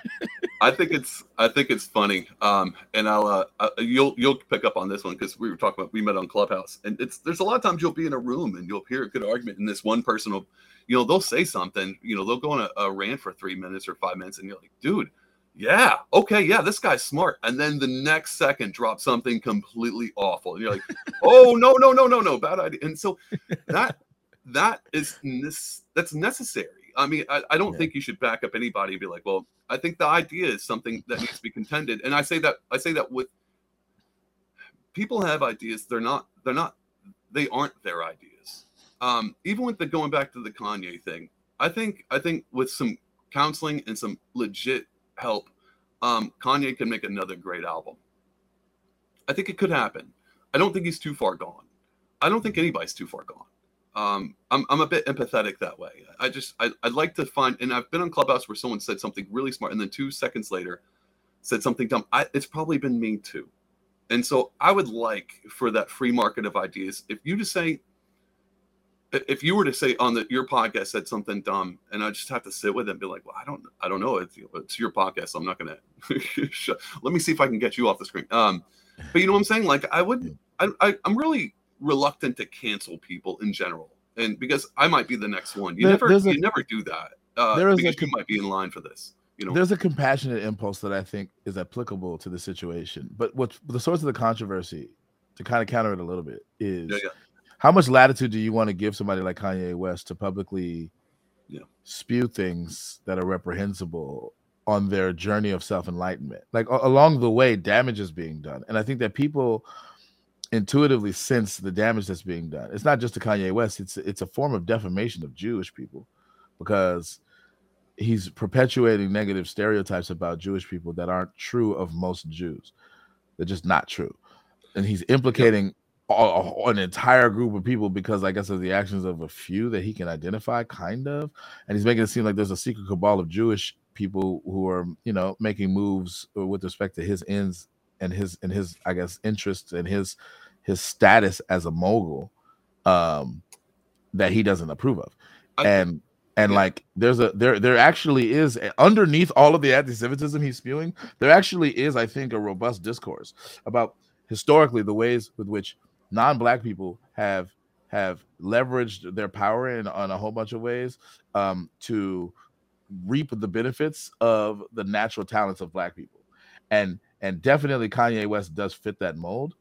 I think it's I think it's funny. Um, and I'll uh, uh you'll you'll pick up on this one because we were talking about we met on Clubhouse, and it's there's a lot of times you'll be in a room and you'll hear a good argument, and this one person will, you know, they'll say something, you know, they'll go on a, a rant for three minutes or five minutes, and you're like, dude, yeah, okay, yeah, this guy's smart, and then the next second drop something completely awful, and you're like, oh no no no no no bad idea, and so that that is nes- that's necessary. I mean, I, I don't Yeah. think you should back up anybody and be like, well, I think the idea is something that needs to be contended. And I say that I say that with people have ideas, they're not they're not they aren't their ideas. Um, even with the going back to the Kanye thing, I think I think with some counseling and some legit help, um, Kanye can make another great album. I think it could happen. I don't think he's too far gone. I don't think anybody's too far gone. Um, I'm, I'm a bit empathetic that way. I just I, I'd like to find, and I've been on Clubhouse where someone said something really smart, and then two seconds later said something dumb. I, it's probably been me too, and so I would like for that free market of ideas. If you just say, if you were to say on the your podcast said something dumb, and I just have to sit with it and be like, well, I don't I don't know. It's, it's your podcast. So I'm not gonna. Let me see if I can get you off the screen. Um, but you know what I'm saying? Like I would. I, I I'm really reluctant to cancel people in general, and because I might be the next one. You There- never there's a- you never do that. Uh, there is a you might be in line for this. You know, There's a compassionate impulse that I think is applicable to the situation. But what the source of the controversy, to kind of counter it a little bit, is Yeah, yeah. how much latitude do you want to give somebody like Kanye West to publicly Yeah. spew things that are reprehensible on their journey of self enlightenment? Like a- along the way, damage is being done, and I think that people intuitively sense the damage that's being done. It's not just to Kanye West; it's it's a form of defamation of Jewish people because he's perpetuating negative stereotypes about Jewish people that aren't true of most Jews. They're just not true, and he's implicating an entire group of people because I guess of the actions of a few that he can identify, kind of, and he's making it seem like there's a secret cabal of Jewish people who are, you know, making moves with respect to his ends and his and his, I guess, interests and his his status as a mogul, um, that he doesn't approve of, I- and and yeah. like there's a there there actually is underneath all of the anti-Semitism he's spewing, there actually is, I think, a robust discourse about historically the ways with which non-black people have have leveraged their power in on a whole bunch of ways um, to reap the benefits of the natural talents of black people, and and definitely Kanye West does fit that mold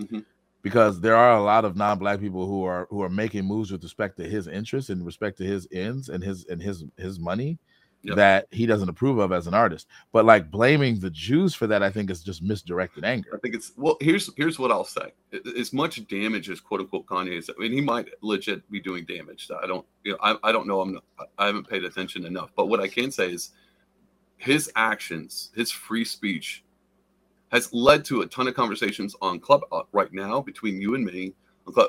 Mhm. because there are a lot of non-black people who are who are making moves with respect to his interests and respect to his ends and his and his his money Yep. that he doesn't approve of as an artist. But like blaming the Jews for that, I think is just misdirected anger. I think it's well. Here's here's what I'll say. As much damage as quote unquote Kanye is, I mean, he might legit be doing damage. I don't, you know, I, I don't know. I'm not, I haven't paid attention enough. But what I can say is, his actions, his free speech, has led to a ton of conversations on Club uh, right now between you and me.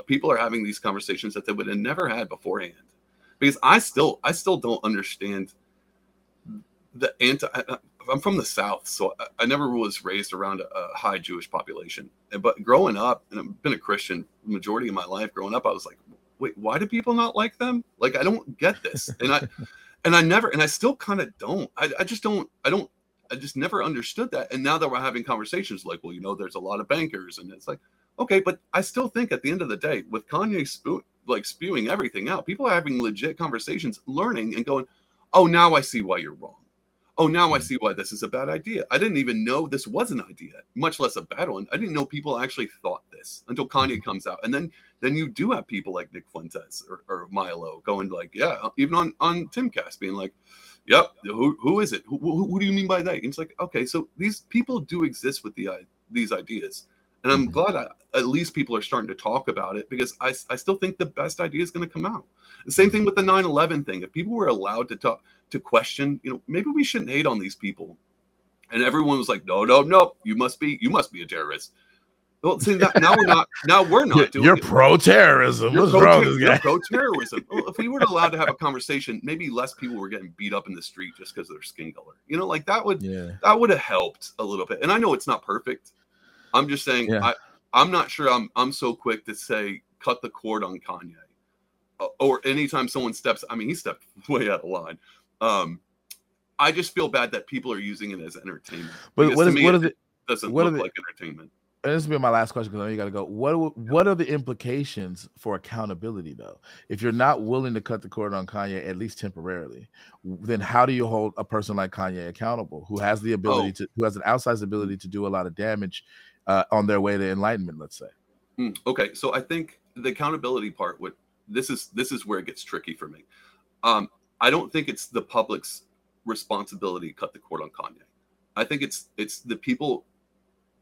People are having these conversations that they would have never had beforehand, because I still I still don't understand the anti. I'm from the South, so I, I never was raised around a, a high Jewish population. But growing up, and I've been a Christian majority of my life. Growing up, I was like, wait, why do people not like them? Like, I don't get this, and I, and I never, and I still kind of don't. I, I just don't. I don't. I just never understood that. And now that we're having conversations, like, well, you know, there's a lot of bankers, and it's like, okay, but I still think at the end of the day, with Kanye spew- like spewing everything out, people are having legit conversations, learning, and going, oh, now I see why you're wrong oh, now I mm. see why this is a bad idea. I didn't even know this was an idea, much less a bad one. I didn't know people actually thought this until Kanye mm. comes out. And then then you do have people like Nick Fuentes or, or Milo going like, yeah, even on on Timcast being like, yep, who, who is it? Who, who, who do you mean by that? And it's like, okay, so these people do exist with the these ideas. And I'm mm-hmm. glad I, at least people are starting to talk about it because I, I still think the best idea is going to come out. The same thing with the 9 11 thing. If people were allowed to talk, to question, you know, maybe we shouldn't hate on these people. And everyone was like, no, no, no, you must be, you must be a terrorist. Well, see, that, now we're not, now we're not doing You're pro-terrorism. You're What's pro- wrong with this guy? pro-terrorism. well, if we were allowed to have a conversation, maybe less people were getting beat up in the street just because of their skin color. You know, like that would, yeah. that would have helped a little bit. And I know it's not perfect. I'm just saying, yeah. I, I'm not sure I'm, I'm so quick to say cut the cord on Kanye. Uh, or anytime someone steps, I mean, he stepped way out of line. Um, I just feel bad that people are using it as entertainment. But what is me, what is it? Doesn't what look like entertainment. And this will be my last question because I know you got to go. What what are the implications for accountability though? If you're not willing to cut the cord on Kanye at least temporarily, then how do you hold a person like Kanye accountable, who has the ability oh. to, who has an outsized ability to do a lot of damage uh, on their way to enlightenment? Let's say. Mm, okay, so I think the accountability part would this is this is where it gets tricky for me. Um, I don't think it's the public's responsibility to cut the cord on Kanye. I think it's it's the people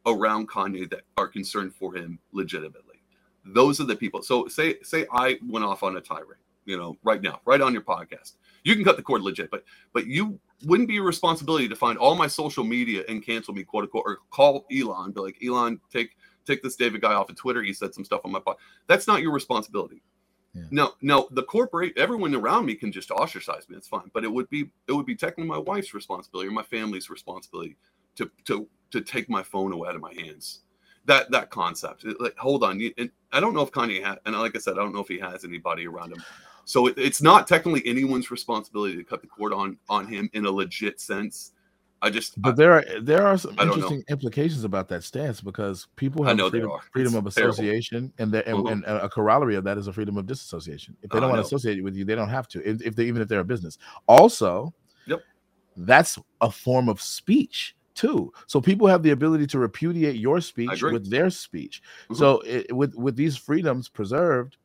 around Kanye that are concerned for him legitimately. Those are the people. So say say I went off on a tirade, you know, right now, right on your podcast. You can cut the cord legit, but but you wouldn't be your responsibility to find all my social media and cancel me, quote unquote, or call Elon, be like, Elon, take take this David guy off of Twitter. He said some stuff on my podcast. That's not your responsibility. Yeah. No, no, the corporate, everyone around me can just ostracize me. That's fine, but it would be it would be technically my wife's responsibility or my family's responsibility to to to take my phone away out of my hands. That that concept. Like, hold on, and I don't know if Kanye had, and like I said, I don't know if he has anybody around him. So it, it's not technically anyone's responsibility to cut the cord on on him in a legit sense. I just but I, there are there are some interesting implications about that stance because people have freedom, freedom of association and, and, mm-hmm. and, a corollary of that is a freedom of disassociation. If they don't want to associate with you, they don't have to. If, if they even if they're a business, also, yep, that's a form of speech too. So people have the ability to repudiate your speech with their speech. Mm-hmm. So it, with with these freedoms preserved,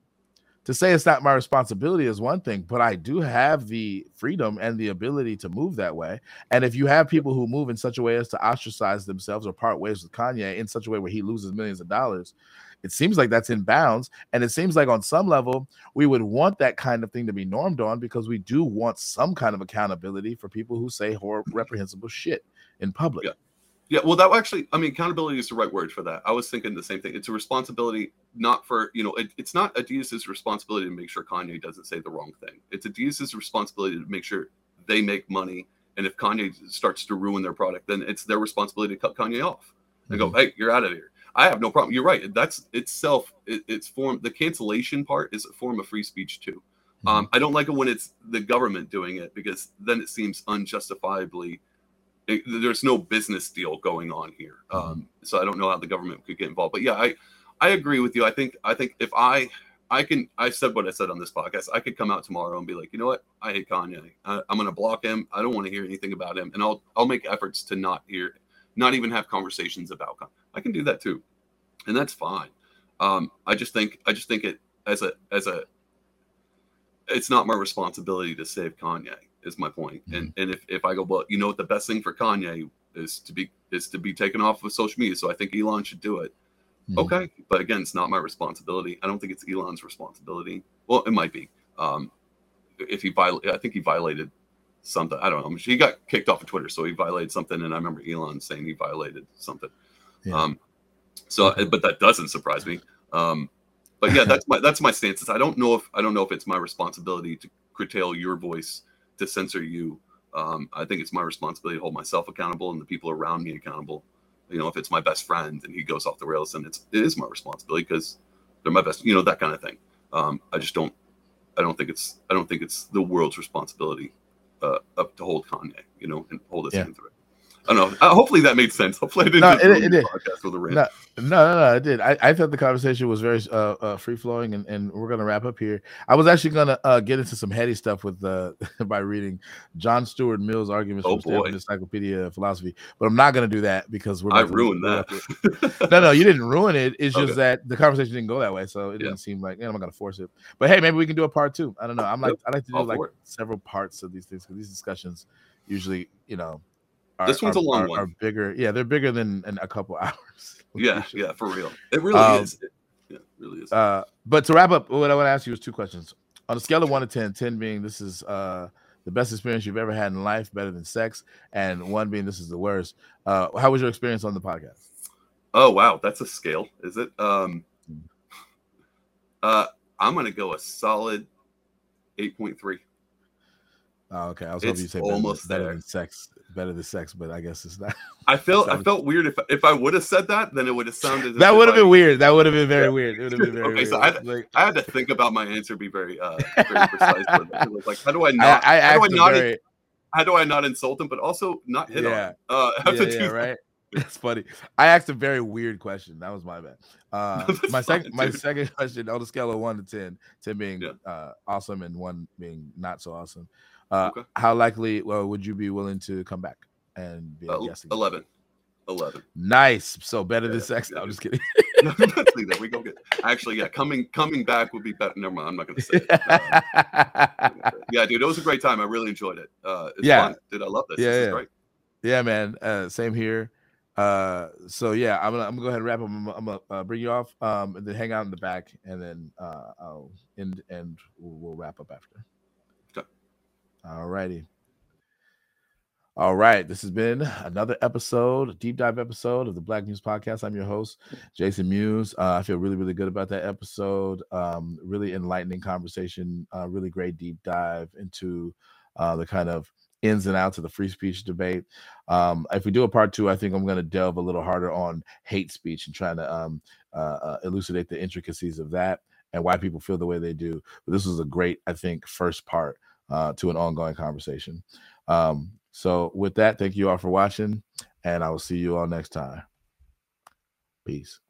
to say it's not my responsibility is one thing, but I do have the freedom and the ability to move that way. And if you have people who move in such a way as to ostracize themselves or part ways with Kanye in such a way where he loses millions of dollars, it seems like that's in bounds. And it seems like on some level, we would want that kind of thing to be normed on because we do want some kind of accountability for people who say horrible, reprehensible shit in public. Yeah. Yeah, well, that actually, I mean, accountability is the right word for that. I was thinking the same thing. It's a responsibility, not for, you know, it, it's not Adidas's responsibility to make sure Kanye doesn't say the wrong thing. It's Adidas's responsibility to make sure they make money. And if Kanye starts to ruin their product, then it's their responsibility to cut Kanye off and mm-hmm. go, hey, you're out of here. I have no problem. You're right. That's itself, it, it's form, the cancellation part is a form of free speech too. Mm-hmm. Um, I don't like it when it's the government doing it because then it seems unjustifiably it, there's no business deal going on here. Mm-hmm. Um, so I don't know how the government could get involved. But yeah, I I agree with you. I think I think if I I can I said what I said on this podcast. I could come out tomorrow and be like, you know what? I hate Kanye. I, am going to block him. I don't want to hear anything about him, and I'll I'll make efforts to not hear, not even have conversations about. Kanye. I can do that too, and that's fine. Um, I just think I just think it as a as a it's not my responsibility to save Kanye is my point. Mm-hmm. And and if, if I go, well, you know what the best thing for Kanye is to be is to be taken off of social media. So I think Elon should do it. Mm-hmm. Okay. But again, it's not my responsibility. I don't think it's Elon's responsibility. Well, it might be. Um if he violated I think he violated something. I don't know. He got kicked off of Twitter, so he violated something, and I remember Elon saying he violated something. Yeah. Um, so, but that doesn't surprise me. Um, but yeah, that's my that's my stance. I don't know if I don't know if it's my responsibility to curtail your voice to censor you Um, I think it's my responsibility to hold myself accountable and the people around me accountable. You know, if it's my best friend and he goes off the rails, then it's it is my responsibility because they're my best. You know that kind of thing. Um, I just don't. I don't think it's. I don't think it's the world's responsibility uh, up to hold Kanye. You know, and hold his Yeah. hand through it. I don't know. Uh, hopefully that made sense. Hopefully I didn't No, just it- it did. podcast with a rant. No, no, no, no, I did. I, I thought the conversation was very uh, uh free flowing, and, and we're gonna wrap up here. I was actually gonna uh get into some heady stuff with uh by reading John Stuart Mill's arguments Oh, from Stanford. Encyclopedia of Philosophy, but I'm not gonna do that because we're I ruined that. no, no, you didn't ruin it. It's just Okay. that the conversation didn't go that way, so it Yeah. didn't seem like know, I'm not gonna force it. But hey, maybe we can do a part two. I don't know. I'm like I like to do all like several parts of these things because these discussions usually, you know, are, This one's are- a long are- one. Are bigger, yeah, they're bigger than in a couple hours. yeah, yeah, for real. It really Um, is. It, yeah, really is. Uh, but to wrap up, what I want to ask you is two questions. On a scale of one to 10, 10 being this is uh, the best experience you've ever had in life, better than sex, and one being this is the worst. Uh, how was your experience on the podcast? Oh wow, that's a scale, is it? Um uh I'm gonna go a solid eight point three. Oh, okay. I was It's hoping you say better, almost better there. than sex, better than sex, but I guess it's not. I felt I felt weird if if I would have said that, then it would have sounded that would have I- been weird. That would have been very Yeah. weird. It would have been very Okay, weird. so I had- like, I had to think about my answer, be very uh very precise. with it. It was like how do I I, not I how do I not very, how do I not insult him, but also not hit Yeah. on him? Uh have yeah, to yeah, right. That's funny. I asked a very weird question. That was my bad. Uh, my second, my second question on a scale of one to 10, 10 being Yeah. uh, awesome and one being not so awesome. Uh, Okay. How likely well, would you be willing to come back and be a Uh, guest? again? 11. 11. Nice. So better than sex. yeah, No, I'm just kidding. No, that. We go get actually yeah, coming coming back would be better. Never mind, I'm not gonna say it. Uh, yeah, dude, it was a great time. I really enjoyed it. Uh, it's Yeah. fun. Dude, I love this. Yeah, this is yeah. yeah, man. Uh, same here. Uh, so yeah, I'm gonna I'm gonna go ahead and wrap up. I'm, gonna- I'm gonna uh, bring you off, um, and then hang out in the back, and then uh, I'll end and we'll, we'll wrap up after. All righty. All right, this has been another episode, a deep dive episode of the Black Muse Podcast. I'm your host, Jason Muse. Uh, I feel really, really good about that episode. Um, really enlightening conversation, uh, really great deep dive into uh, the kind of ins and outs of the free speech debate. Um, if we do a part two, I think I'm going to delve a little harder on hate speech and trying to um, uh, uh, elucidate the intricacies of that and why people feel the way they do. But this was a great, I think, first part uh, to an ongoing conversation. Um, so, with that, thank you all for watching, and I will see you all next time. Peace.